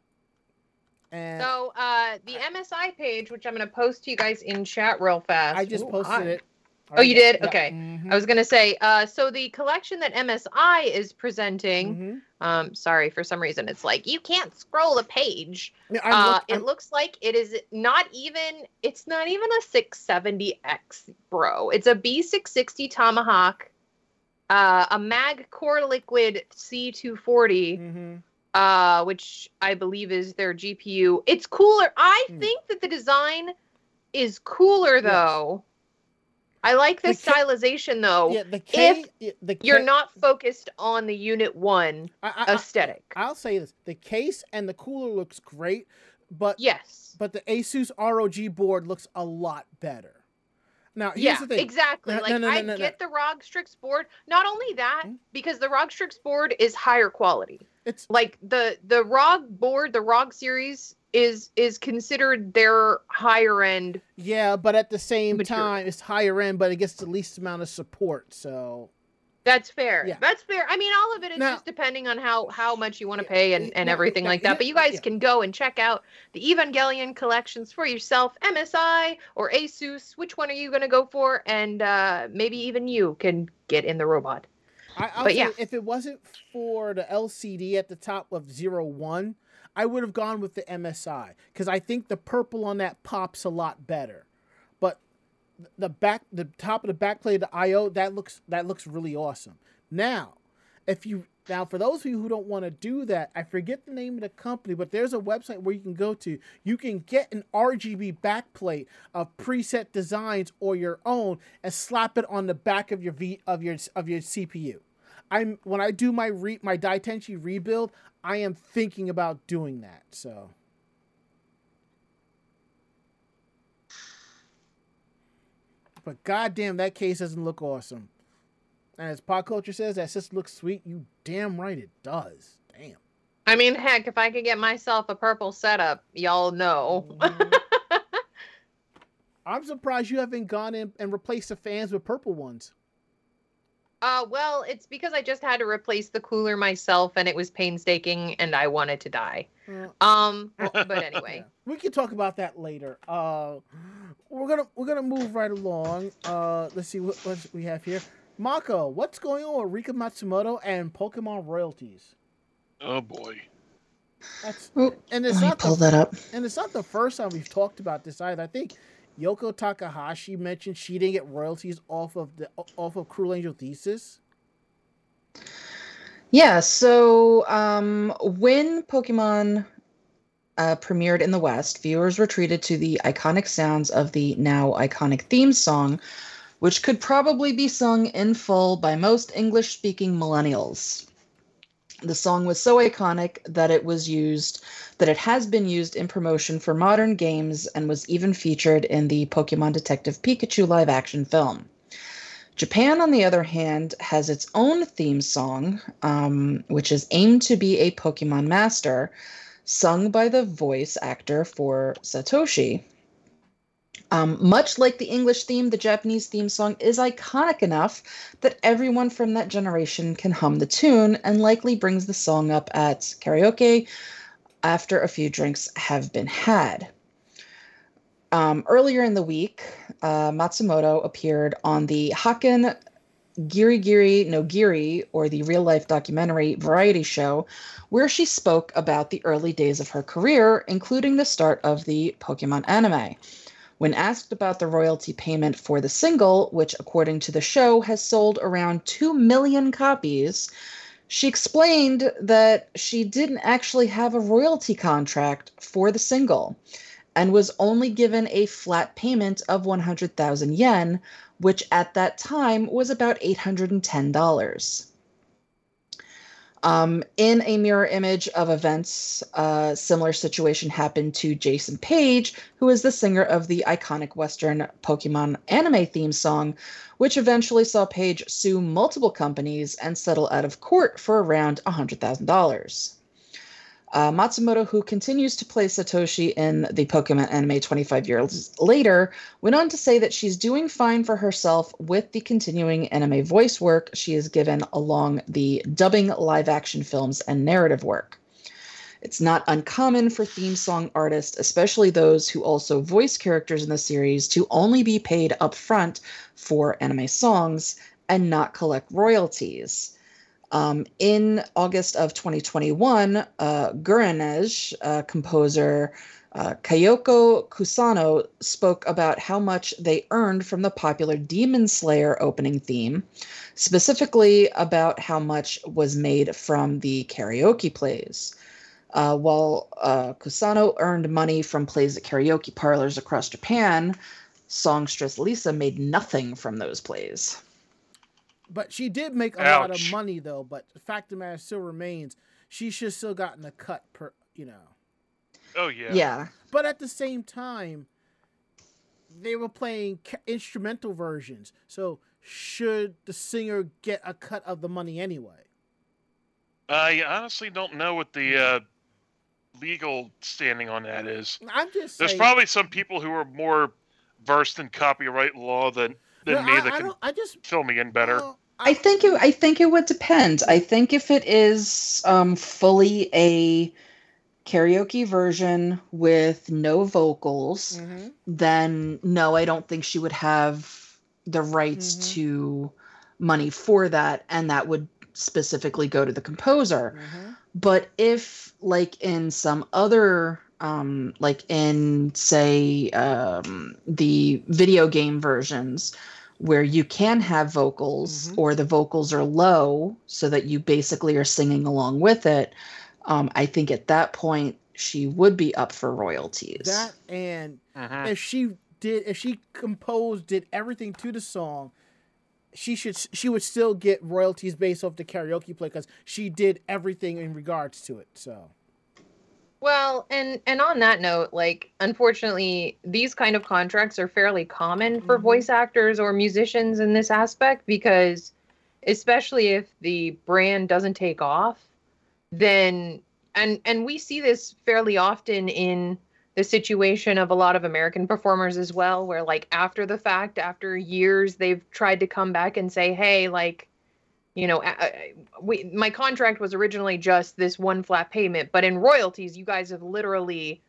And So, uh, the MSI page, which I'm going to post to you guys in chat real fast. I just Ooh, posted hi. it. Oh, you did? Yeah. Okay. Mhm. I was going to say, uh, so the collection that MSI is presenting, Mhm. um, sorry, for some reason, it's like you can't scroll a page. I'm Uh, it looks like it is not even it's not even a 670X, bro. It's a B660 Tomahawk, uh, a Mag Core Liquid C240, Mhm. uh, which I believe is their GPU. It's cooler. I Hmm. think that the design is cooler though. I like the, The stylization though. yeah, the K, yeah, the You're not focused on the Unit One I, I, I, aesthetic. I'll say this: the case and the cooler looks great, but yes. but the Asus ROG board looks a lot better. Now here's yeah, the thing: exactly. No, like no, no, I get the ROG Strix board. Not only that, Hmm? because the ROG Strix board is higher quality. it's Like the the ROG board, the ROG series is is considered their higher end. yeah, but at the same Material. time, it's higher end, but it gets the least amount of support. So That's fair. Yeah. That's fair. I mean, all of it is Now- just depending on how how much you want to pay and, and everything like that. But you guys yeah. can go and check out the Evangelion collections for yourself, MSI or Asus. Which one are you going to go for? And uh, maybe even you can get in the robot. I, I'll But yeah. if it wasn't for the LCD at the top of zero one, I would have gone with the MSI because I think the purple on that pops a lot better. But the back, the top of the back plate, of the IO, that looks that looks really awesome. Now, if you now for those of you who don't want to do that, I forget the name of the company, but there's a website where you can go to. You can get an RGB backplate of preset designs or your own and slap it on the back of your V of your of your CPU. I'm when I do my re, my Daitenchi rebuild, I am thinking about doing that. So But goddamn, that case doesn't look awesome. And as Pop Culture says, that system looks sweet. You damn right it does. Damn. I mean, heck, if I could get myself a purple setup, y'all know. Mhm. I'm surprised you haven't gone in and replaced the fans with purple ones. Uh, well, it's because I just had to replace the cooler myself, and it was painstaking, and I wanted to die. Uh, Um, but anyway, yeah. we can talk about that later. Uh, we're gonna we're gonna move right along. Uh, let's see what, what we have here. Mako, what's going on with Rika Matsumoto and Pokemon royalties? Oh boy. That's and it's let me not pull the, that up. and it's not the first time we've talked about this either. I think Yoko Takahashi mentioned she didn't get royalties off of the off of Cruel Angel Thesis. Yeah, so um, when Pokemon uh, premiered in the West, viewers were treated to the iconic sounds of the now iconic theme song, which could probably be sung in full by most English speaking millennials. The song was so iconic that it was used, that it has been used in promotion for modern games and was even featured in the Pokemon Detective Pikachu live action film. Japan, on the other hand, has its own theme song, um, which is aimed to be a Pokemon master, sung by the voice actor for Satoshi. Um, much like the English theme, the Japanese theme song is iconic enough that everyone from that generation can hum the tune and likely brings the song up at karaoke after a few drinks have been had. Um, earlier in the week, uh, Matsumoto appeared on the Haken Giri Giri no Giri, or the real life documentary variety show, where she spoke about the early days of her career, including the start of the Pokemon anime. When asked about the royalty payment for the single, which according to the show has sold around 2 million copies, she explained that she didn't actually have a royalty contract for the single and was only given a flat payment of 100,000 yen, which at that time was about $810. Um, in a mirror image of events, a similar situation happened to Jason Page, who is the singer of the iconic Western Pokemon anime theme song, which eventually saw Page sue multiple companies and settle out of court for around $100,000. Uh, Matsumoto, who continues to play Satoshi in the Pokemon anime 25 years later, went on to say that she's doing fine for herself with the continuing anime voice work she is given along the dubbing live action films and narrative work. It's not uncommon for theme song artists, especially those who also voice characters in the series, to only be paid upfront for anime songs and not collect royalties. Um, in August of 2021, uh, Gurenge, uh, composer uh, Kayoko Kusano, spoke about how much they earned from the popular Demon Slayer opening theme, specifically about how much was made from the karaoke plays. Uh, while uh, Kusano earned money from plays at karaoke parlors across Japan, songstress Lisa made nothing from those plays. But she did make a lot of money though. But the fact of the matter still remains, she should still gotten a cut per, you know. Oh yeah. yeah. But at the same time, they were playing instrumental versions. So should the singer get a cut of the money anyway? I honestly don't know what the uh, legal standing on that is. I'm just There's saying. probably some people who are more versed in copyright law than than No, me I, that I can. I just. fill me in better. well, I think it, I think it would depend. I think if it is um, fully a karaoke version with no vocals, Mhm. then no, I don't think she would have the rights Mhm. to money for that, and that would specifically go to the composer. Mhm. But if, like in some other, um, like in say um, the video game versions, where you can have vocals Mhm. or the vocals are low so that you basically are singing along with it, um, I think at that point she would be up for royalties. That and Mhm. if she did, if she composed, did everything to the song, she should she would still get royalties based off the karaoke play because she did everything in regards to it. So Well, and and on that note, like unfortunately, these kind of contracts are fairly common for Mhm. voice actors or musicians in this aspect because especially if the brand doesn't take off, then and and we see this fairly often in the situation of a lot of American performers as well where like after the fact, after years they've tried to come back and say, "Hey, like you know, I- I- we my contract was originally just this one flat payment, but in royalties, you guys have literally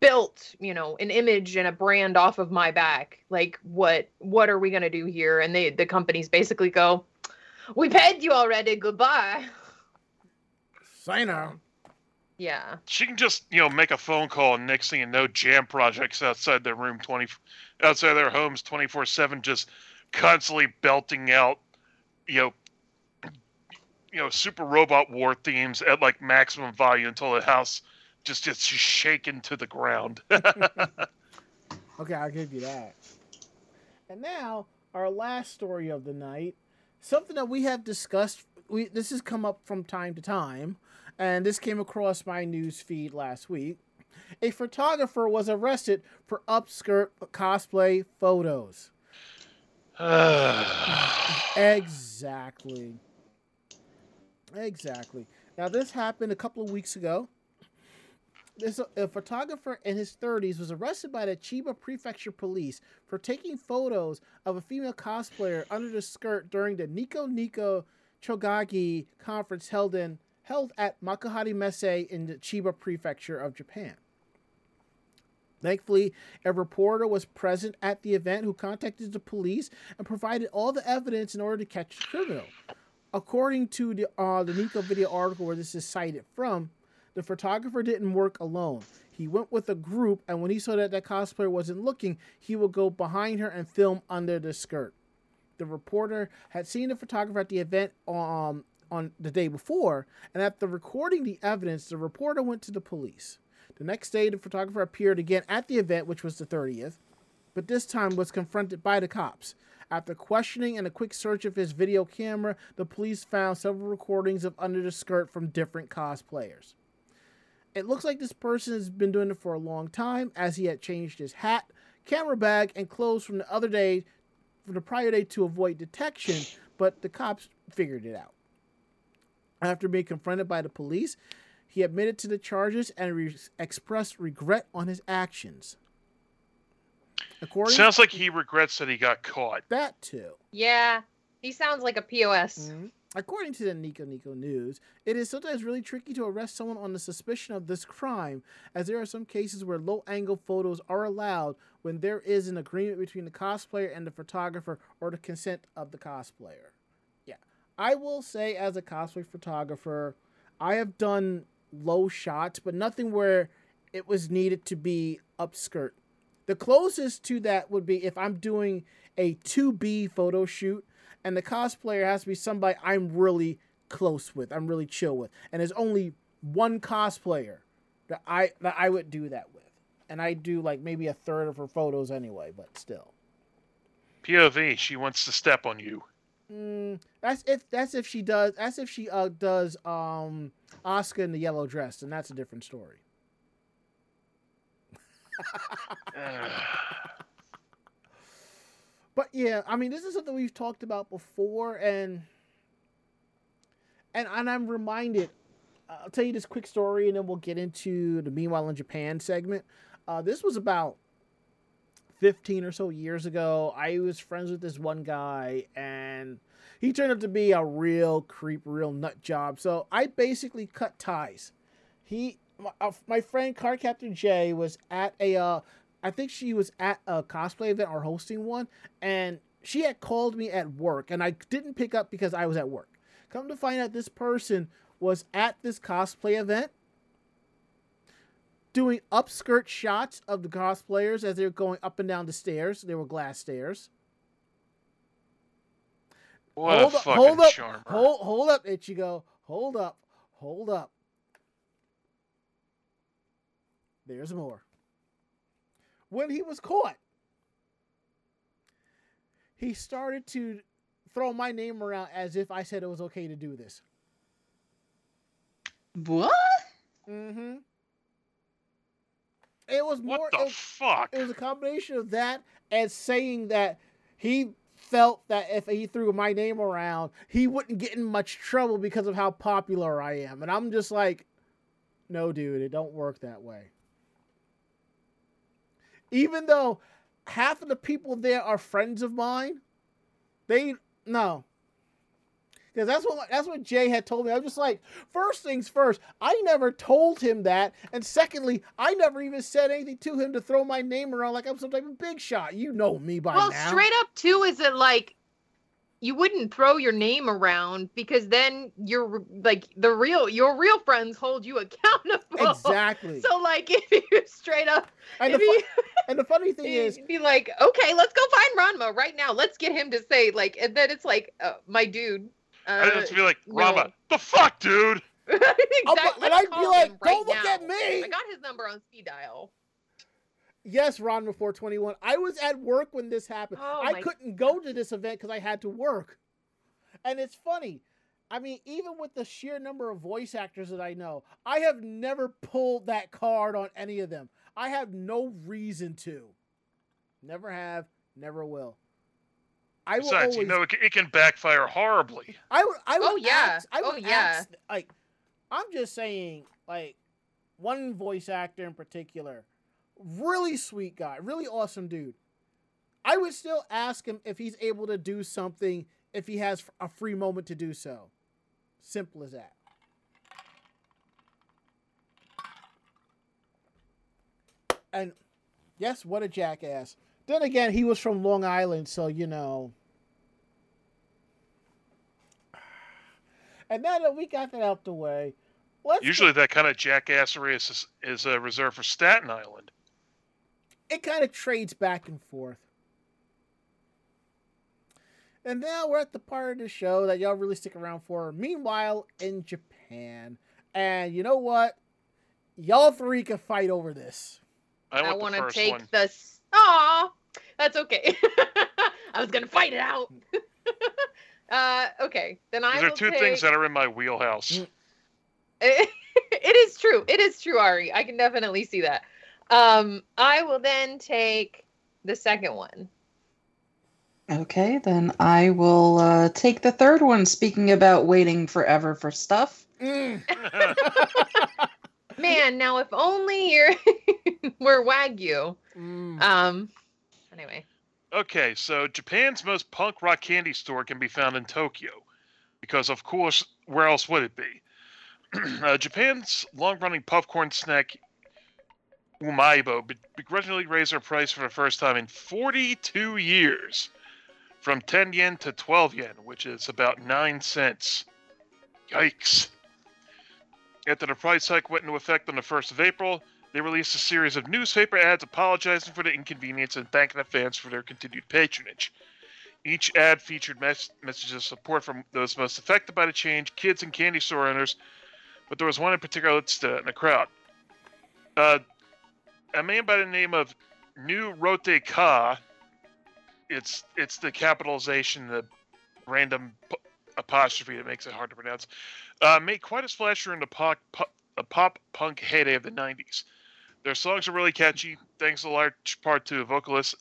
built, you know, an image and a brand off of my back. Like, what what are we gonna do here? And they the companies basically go, "We paid you already. Goodbye." sign her. Yeah, She can just, you know, make a phone call and next thing you know, JAM Project's outside their room twenty, outside their homes twenty four seven, just constantly belting out, you know, you know, super robot war themes at like maximum volume until the house just gets shaken to the ground. Okay, I'll give you that. And now our last story of the night, something that we have discussed. We this has come up from time to time, and this came across my news feed last week. A photographer was arrested for upskirt cosplay photos. Exactly. Exactly. Now this happened a couple of weeks ago. This a photographer in his 30s was arrested by the Chiba Prefecture Police for taking photos of a female cosplayer under the skirt during the Nico Nico Chokaigi conference held in held at Makuhari Messe in the Chiba Prefecture of Japan. Thankfully, a reporter was present at the event who contacted the police and provided all the evidence in order to catch the criminal. According to the uh, the Nico video article where this is cited from, the photographer didn't work alone. He went with a group, and when he saw that that cosplayer wasn't looking, he would go behind her and film under the skirt. The reporter had seen the photographer at the event um, on the day before, and after recording the evidence, the reporter went to the police. The next day, the photographer appeared again at the event, which was the 30th, but this time was confronted by the cops. After questioning and a quick search of his video camera, the police found several recordings of under the skirt from different cosplayers. It looks like this person has been doing it for a long time, as he had changed his hat, camera bag, and clothes from the other day, from the prior day to avoid detection, but the cops figured it out. After being confronted by the police, he admitted to the charges and re- expressed regret on his actions. According Sounds like he regrets that he got caught. that too. yeah. He sounds like a POS. Mhm. According to the Nico Nico News, it is sometimes really tricky to arrest someone on the suspicion of this crime, as there are some cases where low angle photos are allowed when there is an agreement between the cosplayer and the photographer or the consent of the cosplayer. Yeah. I will say, as a cosplay photographer, I have done low shots, but nothing where it was needed to be upskirt. The closest to that would be if I'm doing a 2B photo shoot and the cosplayer has to be somebody I'm really close with, I'm really chill with. And there's only one cosplayer that I that I would do that with. And I do like maybe a third of her photos anyway, but still. POV, she wants to step on you. Mm, that's if that's if she does that's if she uh does um Oscar in the yellow dress, and that's a different story. But yeah, I mean, this is something we've talked about before, and and and I'm reminded. I'll tell you this quick story, and then we'll get into the Meanwhile in Japan segment. Uh, this was about 15 or so years ago. I was friends with this one guy, and he turned out to be a real creep, real nut job. So I basically cut ties. He, my, uh, my friend Car Captain Jay was at a, uh, I think she was at a cosplay event or hosting one, and she had called me at work, and I didn't pick up because I was at work. Come to find out, this person was at this cosplay event doing upskirt shots of the cosplayers as they were going up and down the stairs. They were glass stairs. What hold a up, fucking hold up, charmer. hold, hold up, Ichigo. Hold up, hold up. There's more. When he was caught, he started to throw my name around as if I said it was okay to do this. What? Mm-hmm. It was more. what the it, fuck? it was a combination of that and saying that he felt that if he threw my name around, he wouldn't get in much trouble because of how popular I am. And I'm just like, no, dude, it don't work that way. Even though half of the people there are friends of mine, they no. Because that's what that's what Jay had told me. I was just like, first things first, I never told him that, and secondly, I never even said anything to him to throw my name around like I'm some type of big shot. You know me by well, now. Well, straight up too is that like you wouldn't throw your name around because then you're like the real your real friends hold you accountable. Exactly. So like if you straight up and, the, you fu- and the funny thing is, be like, okay, let's go find Ranma right now. Let's get him to say like, and then it's like, uh, my dude. I Uh, just be like, no. The fuck, dude? exactly. I'll and I'd be like, him right don't look now. at me. I got his number on speed dial. yes, Ron before 21. I was at work when this happened. Oh I my- couldn't go to this event because I had to work. And it's funny. I mean, even with the sheer number of voice actors that I know, I have never pulled that card on any of them. I have no reason to. Never have, never will. I will Besides, always. you know, it, can- it can backfire horribly. I would. I would. Oh, yeah. ask- I Oh, would yeah. ask, like, I'm just saying, like, one voice actor in particular, really sweet guy, really awesome dude. I would still ask him if he's able to do something if he has a free moment to do so. Simple as that. And yes, what a jackass. Then again, he was from Long Island, so you know. And now that we got that out the way, Usually, that kind of jackassery is, is uh, reserved for Staten Island. it kind of trades back and forth. And now we're at the part of the show that y'all really stick around for. Meanwhile, in Japan. And you know what? Y'all three can fight over this. I I, want the want to first take one. the. s- Aw, that's okay. I was gonna fight it out. uh, okay, then I There are two take... things that are in my wheelhouse. Mm. it is true. It is true, Ari. I can definitely see that. Um, I will then take the second one. Okay, then I will uh, take the third one. Speaking about waiting forever for stuff. Mm. Man, now if only you're we're Wagyu. Mm. Um, anyway, Okay, so Japan's most punk rock candy store can be found in Tokyo, because of course, where else would it be? uh, Japan's long-running popcorn snack Umaibo be- begrudgingly raised their price for the first time in 42 years, from 10 yen to 12 yen, which is about 9 cents. Yikes. After the price hike went into effect on the 1st of April, they released a series of newspaper ads apologizing for the inconvenience and thanking the fans for their continued patronage. Each ad featured mes- messages of support from those most affected by the change, kids and candy store owners, but there was one in particular that stood out in the crowd. Uh, a man by the name of New Rote'ka, it's it's the capitalization, the random apostrophe that makes it hard to pronounce, uh, made quite a splash during the pop, the pop punk heyday of the 90s. Their songs are really catchy, thanks in large part to vocalist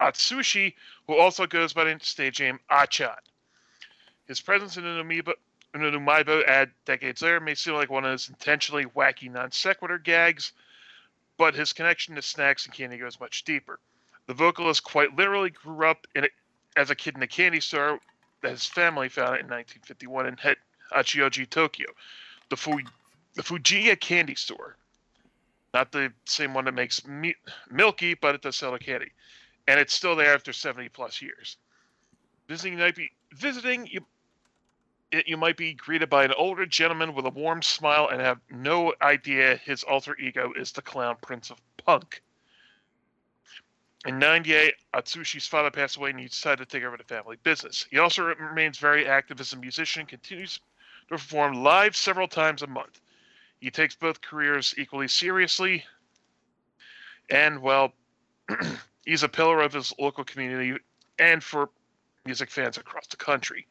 Atsushi, who also goes by the stage name Acchan. His presence in Amiibo, in an Umaibo ad decades later may seem like one of his intentionally wacky non sequitur gags, but his connection to snacks and candy goes much deeper. The vocalist quite literally grew up a, as a kid in a candy store his family found it in 1951 in Hachioji, Tokyo, the, Fu- the Fujiya candy store. Not the same one that makes mi- Milky, but it does sell the candy. And it's still there after 70 plus years. Visiting, might be, visiting you, it, you might be greeted by an older gentleman with a warm smile and have no idea his alter ego is the clown prince of punk. In 98, Atsushi's father passed away and he decided to take over the family business. He also remains very active as a musician continues to perform live several times a month. He takes both careers equally seriously, and, well, he's a pillar of his local community and for music fans across the country.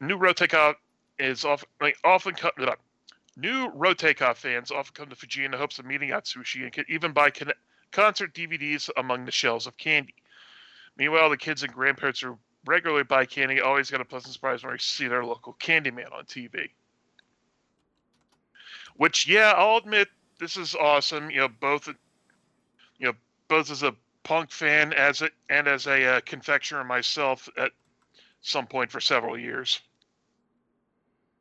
New Rote'ka is often, like, often cut up. New Rote'ka fans often come to Fuji in the hopes of meeting Atsushi and can even buy con- concert DVDs among the shelves of candy. Meanwhile, the kids and grandparents who regularly buy candy always get a pleasant surprise when they see their local candy man on TV. Which, yeah, I'll admit, this is awesome. You know, both, you know, both as a punk fan as a, and as a uh, confectioner myself at some point for several years.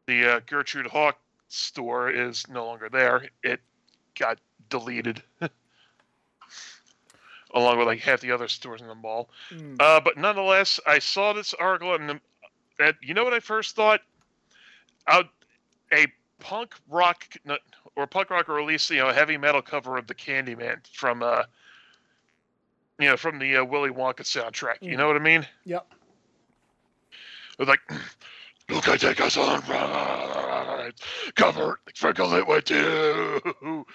The uh, Gertrude Hawk store is no longer there. It got deleted. along with like half the other stores in the mall. Mm. Uh, but nonetheless, I saw this article and, and you know what I first thought? Out a punk rock or punk rock release, you know, a heavy metal cover of the Candyman from uh, you know, from the uh, Willy Wonka soundtrack. You Mm. know what I mean? Yep. It's like, you can take us on rides, covered, sprinkle it with you,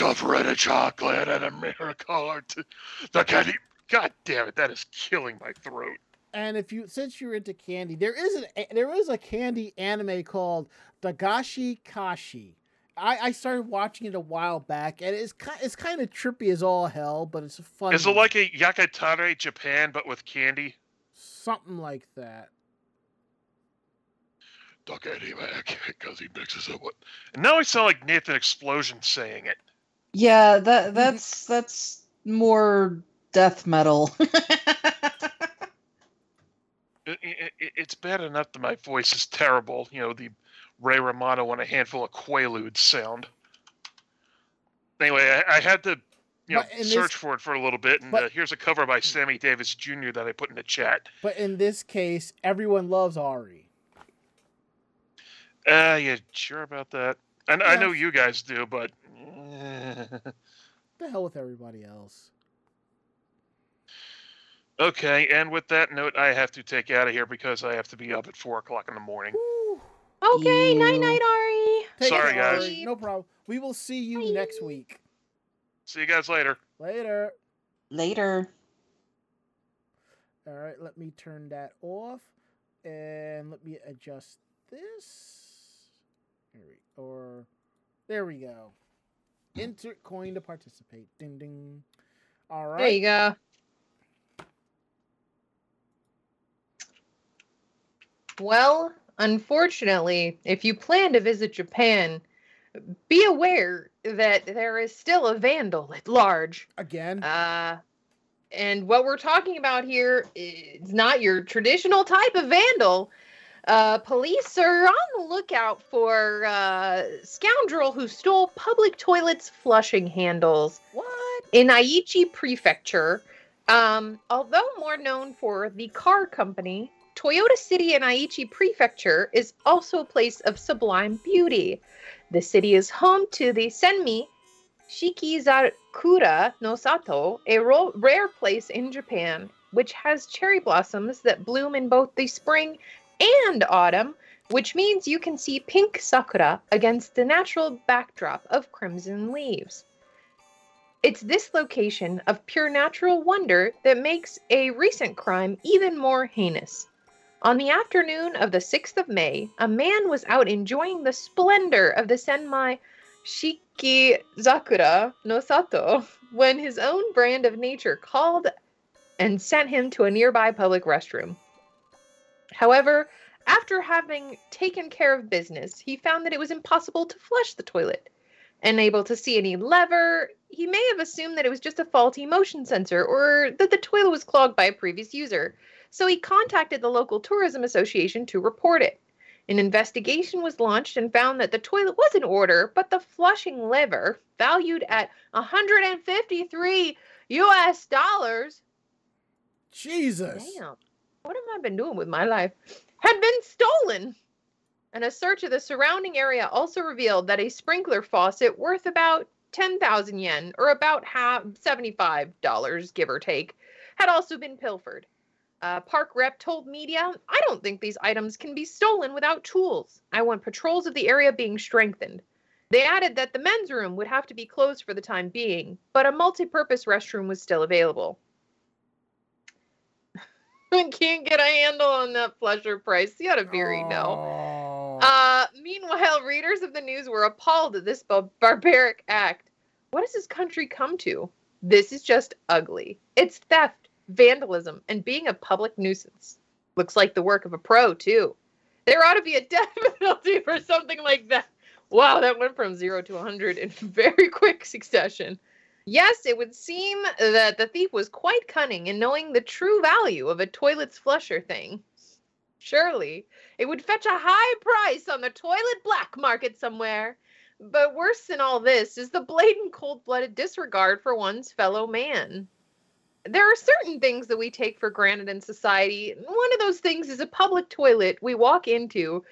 it in chocolate and a mirror color. To the candy. God damn it, that is killing my throat. And if you since you're into candy, there is an a- there is a candy anime called Dagashi Kashi. I, I started watching it a while back, and it's kind it's kind of trippy as all hell, but it's fun. Is it like a Yakitate Japan but with candy? something like that? Candy man, because he mixes it with. And now I sound like Nathan Explosion saying it. Yeah, that that's that's more death metal. It, it, it- it's bad enough that my voice is terrible. You know, the Ray Romano and a handful of Quaaludes sound. Anyway, I, I had to, you know, But in this- search for it for a little bit, and but- uh, here's a cover by Sammy Davis Jr. that I put in the chat. But in this case, everyone loves Ari. Uh, you sure about that? And I know you guys do, but. The hell with everybody else. okay. And with that note, I have to take out of here because I have to be up at four o'clock in the morning. Woo. Okay, Ew. night night, Ari. Take Sorry, guys. Ari. No problem. We will see you next week. See you guys later. Later. Later. All right, let me turn that off, and let me adjust this. There we or there we go. Enter coin to participate. Ding ding. All right. There you go. Well, unfortunately, if you plan to visit Japan, be aware that there is still a vandal at large. Again. Uh, and what we're talking about here is not your traditional type of vandal. Uh, police are on the lookout for uh, scoundrel who stole public toilets flushing handles what? in Aichi Prefecture. Um, although more known for the car company, Toyota City in Aichi Prefecture is also a place of sublime beauty. The city is home to the Senmi Shikizakura no Sato, a rare place in Japan, which has cherry blossoms that bloom in both the spring and autumn, which means you can see pink sakura against the natural backdrop of crimson leaves. It's this location of pure natural wonder that makes a recent crime even more heinous. On the afternoon of the 6th of May, a man was out enjoying the splendor of the Senmai Shikizakura no Sato when his own brand of nature called and sent him to a nearby public restroom. However, after having taken care of business, he found that it was impossible to flush the toilet. Unable to see any lever, he may have assumed that it was just a faulty motion sensor or that the toilet was clogged by a previous user. So he contacted the local tourism association to report it. An investigation was launched and found that the toilet was in order, but the flushing lever, valued at 153 US dollars, Jesus. Damn. What have I been doing with my life? Had been stolen. And a search of the surrounding area also revealed that a sprinkler faucet worth about 10,000 yen, or about half $75, give or take, had also been pilfered. Uh, park rep told media, I don't think these items can be stolen without tools. I want patrols of the area being strengthened. They added that the men's room would have to be closed for the time being, but a multi purpose restroom was still available. Can't get a handle on that flusher price. You gotta very know. Oh. Uh, meanwhile, readers of the news were appalled at this barbaric act. What has this country come to? This is just ugly. It's theft, vandalism, and being a public nuisance. Looks like the work of a pro, too. There ought to be a death penalty for something like that. Wow, that went from zero to 100 in very quick succession. Yes, it would seem that the thief was quite cunning in knowing the true value of a toilet's flusher thing. Surely, it would fetch a high price on the toilet black market somewhere. But worse than all this is the blatant cold blooded disregard for one's fellow man. There are certain things that we take for granted in society. One of those things is a public toilet we walk into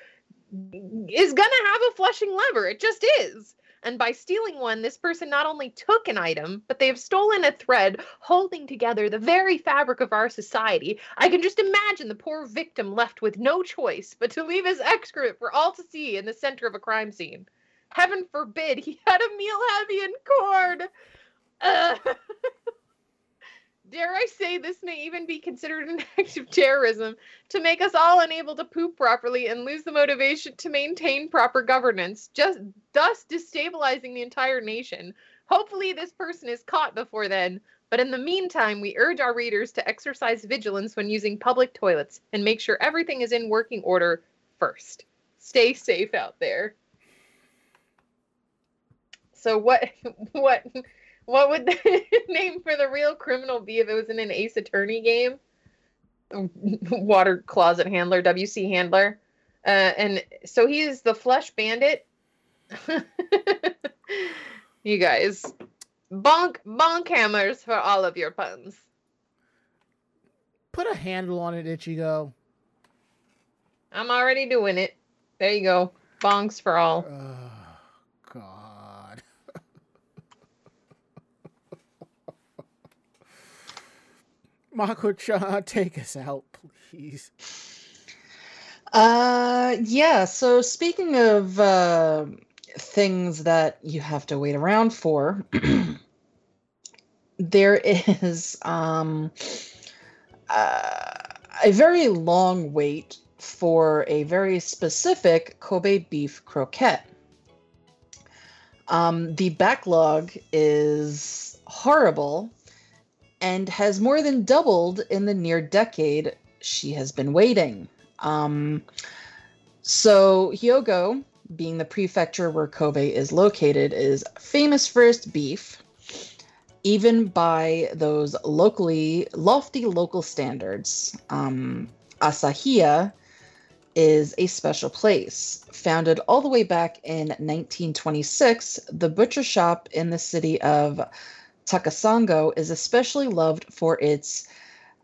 is going to have a flushing lever. It just is. And by stealing one, this person not only took an item, but they have stolen a thread holding together the very fabric of our society. I can just imagine the poor victim left with no choice but to leave his excrement for all to see in the center of a crime scene. Heaven forbid he had a meal heavy in cord. Uh, dare I say this may even be considered an act of terrorism to make us all unable to poop properly and lose the motivation to maintain proper governance, just thus destabilizing the entire nation. Hopefully this person is caught before then, but in the meantime, we urge our readers to exercise vigilance when using public toilets and make sure everything is in working order first. Stay safe out there. So what what what would the name for the real criminal be if it was in an Ace Attorney game? Water closet handler, WC handler. Uh, and so he is the flesh bandit. you guys, bonk bonk hammers for all of your puns. Put a handle on it, Ichigo. I'm already doing it. There you go. Bonks for all. Oh, Mako-chan, take us out, please. Uh, yeah. So speaking of uh, things that you have to wait around for, there is um, uh, a very long wait for a very specific Kobe beef croquette. Um, the backlog is horrible and has more than doubled in the near decade she has been waiting. Um, so, Hyogo, being the prefecture where Kobe is located, is famous for its beef, even by those locally lofty local standards. Um, Asahiya is a special place. Founded all the way back in 1926, the butcher shop in the city of Takasago is especially loved for its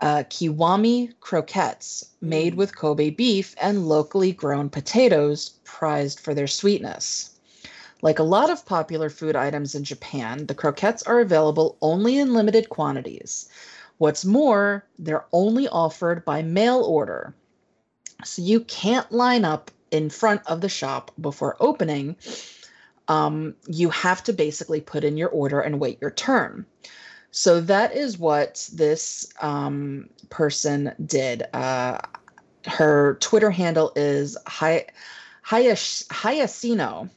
uh, kiwami croquettes made with Kobe beef and locally grown potatoes, prized for their sweetness. Like a lot of popular food items in Japan, the croquettes are available only in limited quantities. What's more, they're only offered by mail order. So you can't line up in front of the shop before opening. Um, you have to basically put in your order and wait your turn. So that is what this um, person did. Uh, her Twitter handle is Hayash- Hayasino.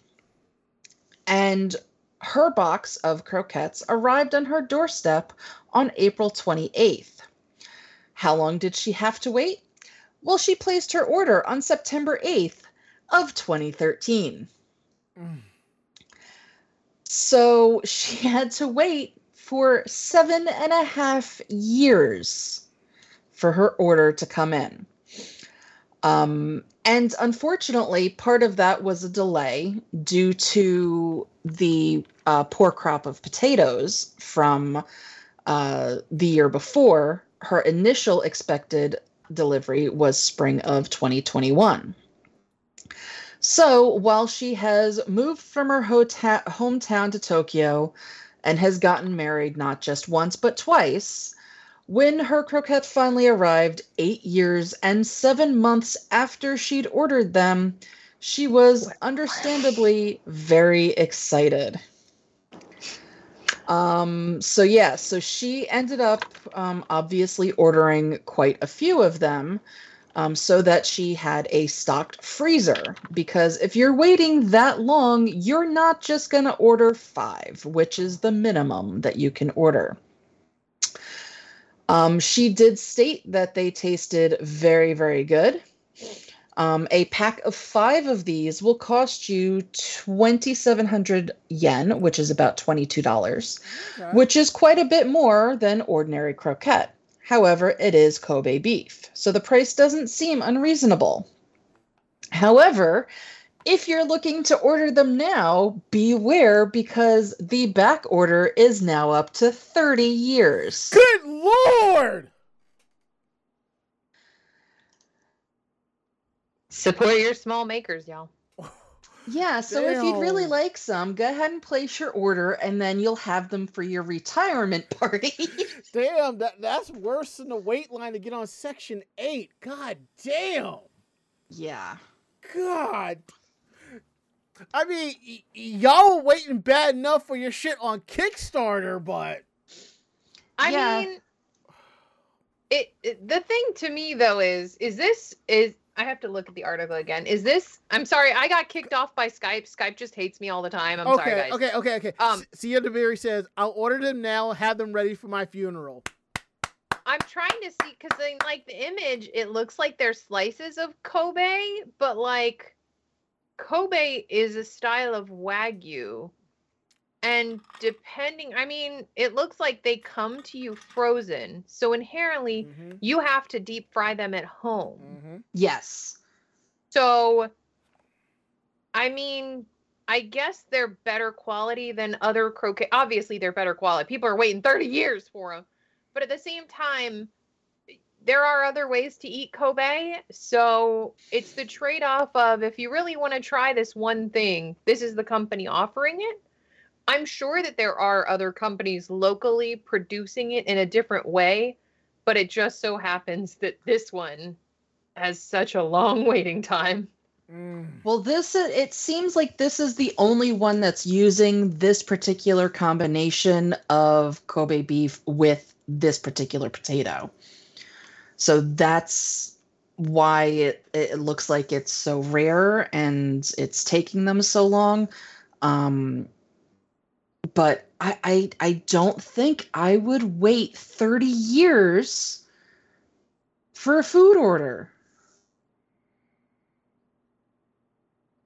And her box of croquettes arrived on her doorstep on April 28th. How long did she have to wait? Well, she placed her order on September 8th of 2013. Mm. So she had to wait for seven and a half years for her order to come in. Um, and unfortunately, part of that was a delay due to the uh, poor crop of potatoes from uh, the year before. Her initial expected delivery was spring of 2021. So while she has moved from her hota- hometown to Tokyo and has gotten married not just once but twice, when her croquettes finally arrived eight years and seven months after she'd ordered them, she was understandably very excited. Um, so yeah, so she ended up um, obviously ordering quite a few of them um, so that she had a stocked freezer. Because if you're waiting that long, you're not just going to order five, which is the minimum that you can order. Um, she did state that they tasted very, very good. Um, a pack of five of these will cost you 2,700 yen, which is about $22, Okay. which is quite a bit more than ordinary croquette. However, it is Kobe beef, so the price doesn't seem unreasonable. However, if you're looking to order them now, beware because the back order is now up to 30 years. Good lord! Support your small makers, y'all. Yeah, so if you'd really like some, go ahead and place your order and then you'll have them for your retirement party. Damn, that that's worse than the wait line to get on section eight. God damn. yeah. God. I mean, y- y- y'all were waiting bad enough for your shit on Kickstarter, but I Yeah. mean, it, it. The thing to me though is, is this is I have to look at the article again. Is this? I'm sorry, I got kicked off by Skype. Skype just hates me all the time. I'm okay, sorry, guys. okay, okay, okay. Um, Sia DeVere says, "I'll order them now. Have them ready for my funeral." I'm trying to see because in like the image, it looks like there's slices of Kobe, but like Kobe is a style of wagyu. And depending, I mean, it looks like they come to you frozen. So inherently, Mm-hmm, you have to deep fry them at home. mm-hmm. Yes. So, I mean, I guess they're better quality than other croquet. Obviously, they're better quality. People are waiting 30 years for them. But at the same time, there are other ways to eat Kobe. So it's the trade off of if you really want to try this one thing, this is the company offering it. I'm sure that there are other companies locally producing it in a different way, but it just so happens that this one has such a long waiting time. Mm. Well, this it seems like this is the only one that's using this particular combination of Kobe beef with this particular potato. So that's why it it looks like it's so rare and it's taking them so long. Um but I, I I don't think I would wait 30 years for a food order.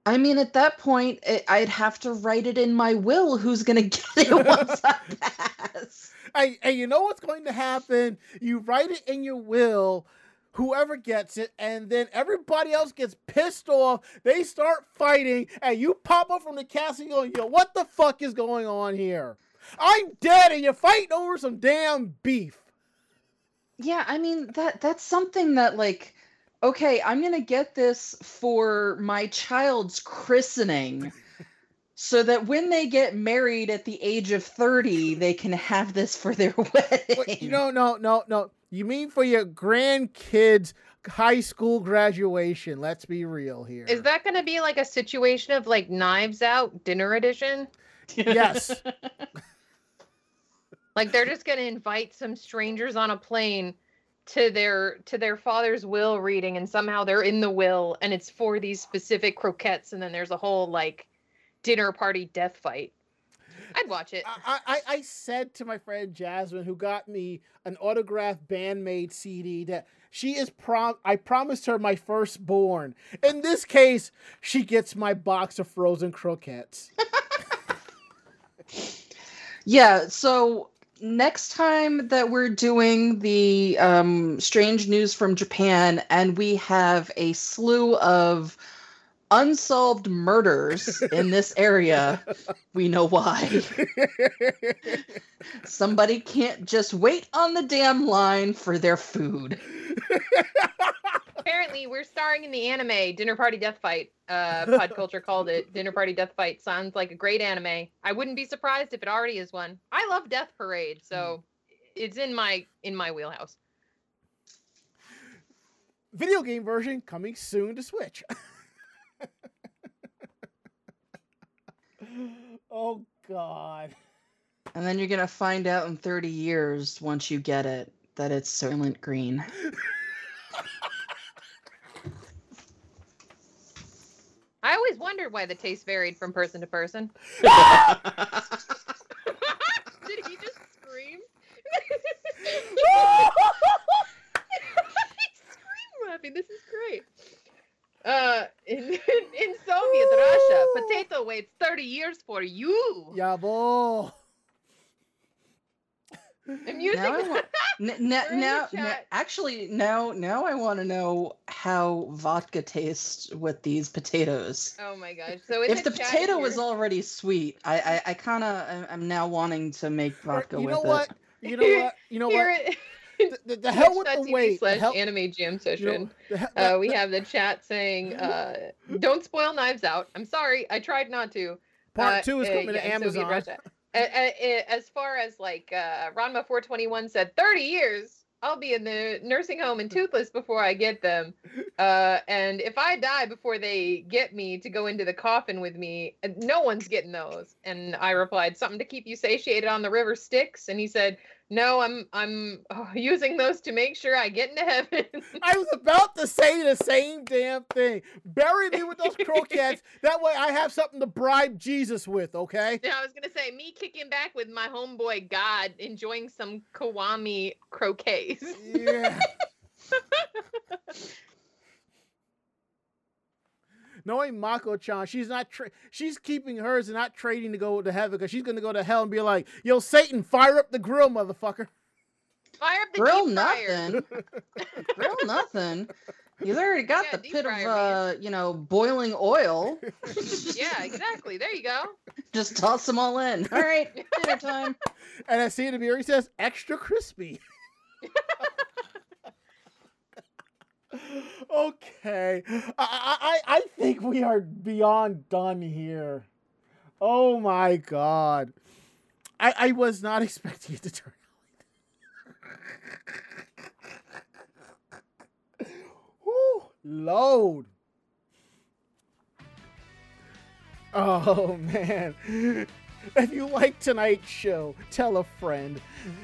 I mean, at that point, it, I'd have to write it in my will who's going to get it once I pass. Hey, hey, you know what's going to happen? You write it in your will, whoever gets it, and then everybody else gets pissed off. They start fighting, and you pop up from the castle going, yo, what the fuck is going on here? I'm dead, and you're fighting over some damn beef. Yeah, I mean that that's something that like okay, I'm going to get this for my child's christening so that when they get married at the age of 30, they can have this for their wedding. Wait, no, no, no, no. You mean for your grandkids' high school graduation? Let's be real here. Is that going to be like a situation of like Knives Out dinner edition? Yes. Like they're just going to invite some strangers on a plane to their to their father's will reading and somehow they're in the will and it's for these specific croquettes and then there's a whole like dinner party death fight. I'd watch it. I, I, I said to my friend Jasmine, who got me an autographed bandmade CD, that she is prom. I promised her my firstborn. In this case, she gets my box of frozen croquettes. Yeah, so next time that we're doing the um, strange news from Japan and we have a slew of unsolved murders in this area, we know why. Somebody can't just wait on the damn line for their food. apparently we're starring in the anime Dinner Party Death Fight. Uh, Pod Culture called it Dinner Party Death Fight. Sounds like a great anime. I wouldn't be surprised if it already is one. I love Death Parade, so it's in my in my wheelhouse. Video game version coming soon to Switch. oh God. And then you're gonna find out in 30 years once you get it that it's Soylent Green. I always wondered why the taste varied from person to person. Did he just scream? scream laughing. This is great. Uh, in, in Soviet Russia, potato waits 30 years for you. Yeah, boy. I'm using Now I want- N- n- We're in the now, n- actually, now, now I want to know how vodka tastes with these potatoes. Oh my gosh. So in If the chat potato here- was already sweet, I, I, I kind of, I'm now wanting to make vodka you with know it. what? You know what? You know here what? it- The, the, the hell with the wait. Slash hell, anime jam you session. know, the uh, we have the chat saying, uh, "Don't spoil Knives Out." I'm sorry, I tried not to. part Uh, two is uh, coming yeah, to Amazon. A- As far as like uh, Ranma 421 said, 30 years. I'll be in the nursing home and toothless before I get them. Uh, and if I die before they get me to go into the coffin with me, no one's getting those. And I replied, "Something to keep you satiated on the river Styx." And he said, "No, I'm I'm uh, using those to make sure I get into heaven." I was about to say the same damn thing. Bury me with those croquettes. that way I have something to bribe Jesus with, okay? Yeah, I was gonna say me kicking back with my homeboy God, enjoying some Kiwami croquets. Yeah. Knowing Mako chan, she's not tra- she's keeping hers and not trading to go to heaven because she's gonna go to hell and be like, yo, Satan, fire up the grill, motherfucker. Fire up the Grill deep fryer. nothing. Grill nothing. He's already got Yeah, the deep pit of, uh, you know, boiling oil. Yeah, exactly. There you go. Just toss them all in. All right, dinner time. And I see it here, he says, extra crispy. Okay. I, I, I think we are beyond done here. Oh my god. I, I was not expecting it to turn out. Whew, load. Oh man. If you like tonight's show, tell a friend.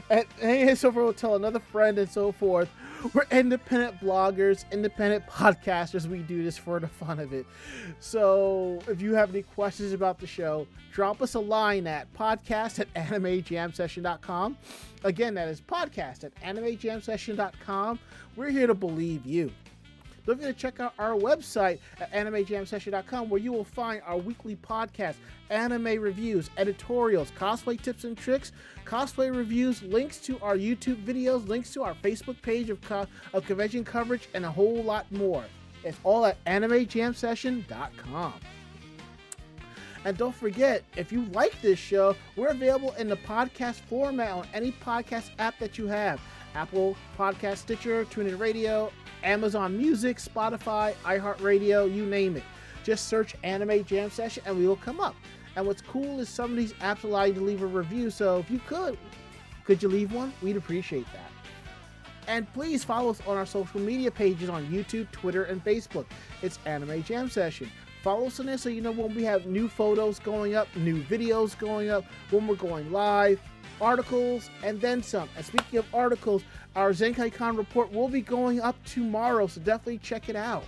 And, and so forth, tell another friend and so forth. We're independent bloggers, independent podcasters. We do this for the fun of it. So if you have any questions about the show, drop us a line at podcast at animejamsession.com. Again, that is podcast at animejamsession.com. We're here to believe you. Don't forget to check out our website at animejamsession.com where you will find our weekly podcast, anime reviews, editorials, cosplay tips and tricks, cosplay reviews, links to our YouTube videos, links to our Facebook page of, co- of convention coverage, and a whole lot more. It's all at animejamsession.com. And don't forget, if you like this show, we're available in the podcast format on any podcast app that you have Apple Podcast, Stitcher, TuneIn Radio, Amazon Music, Spotify, iHeartRadio, you name it. Just search Anime Jam Session and we will come up. And what's cool is some of these apps allow you to leave a review. So if you could, could you leave one? We'd appreciate that. And please follow us on our social media pages on YouTube, Twitter, and Facebook. It's Anime Jam Session. Follow us on there so you know when we have new photos going up, new videos going up, when we're going live, articles, and then some. And speaking of articles, our Zenkai Con report will be going up tomorrow, so definitely check it out.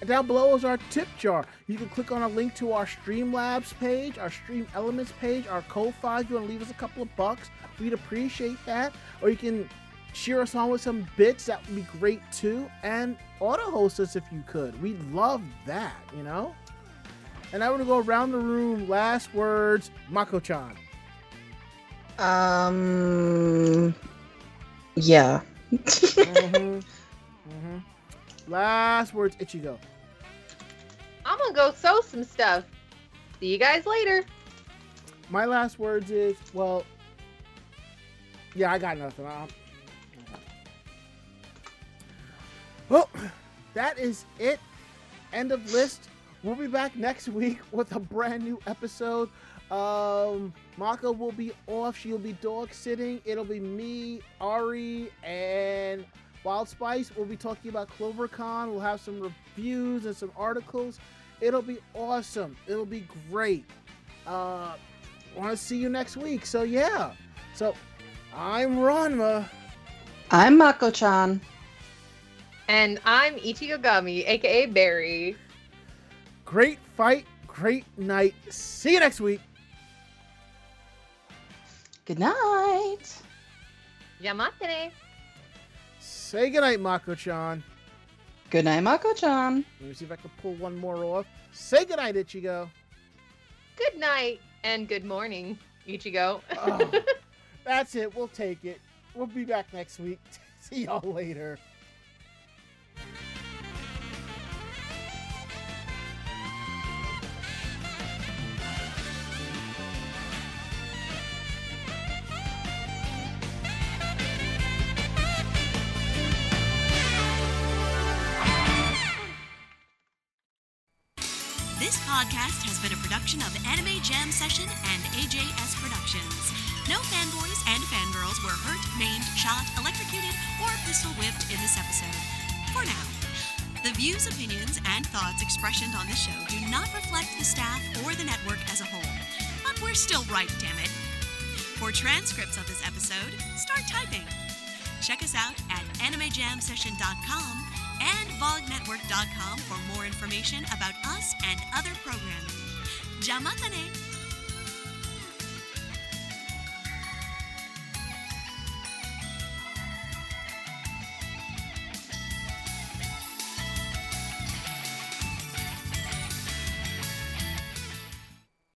And down below is our tip jar. You can click on a link to our Streamlabs page, our Stream Elements page, our Ko-Fi. If you want to leave us a couple of bucks, we'd appreciate that. Or you can cheer us on with some bits. That would be great too. And auto host us if you could. We'd love that, you know? And I we're to go around the room. Last words, Mako-chan. Um. Yeah. Mhm. Mhm. Last words, Ichigo. I'm gonna go sew some stuff. See you guys later. My last words is, well, yeah, I got nothing. i Well, that is it. End of list. We'll be back next week with a brand new episode. Um, Mako will be off. She'll be dog sitting. It'll be me, Ari, and Wild Spice. We'll be talking about CloverCon. We'll have some reviews and some articles. It'll be awesome. It'll be great. Uh, want to see you next week. So yeah. So I'm Ranma. I'm Mako-chan. And I'm Ichigogami, aka Barry. Great fight. Great night. See you next week. Good night. Jamatane. Say goodnight, Mako-chan. Good night, Mako-chan. Let me see if I can pull one more off. Say goodnight, Ichigo. Good night and good morning, Ichigo. Oh, that's it. We'll take it. We'll be back next week. See y'all later. Expressed on this show do not reflect the staff or the network as a whole. But we're still right, damn it. For transcripts of this episode, start typing. Check us out at animejamsession.com and vognetwork.com for more information about us and other programming. Jamatane!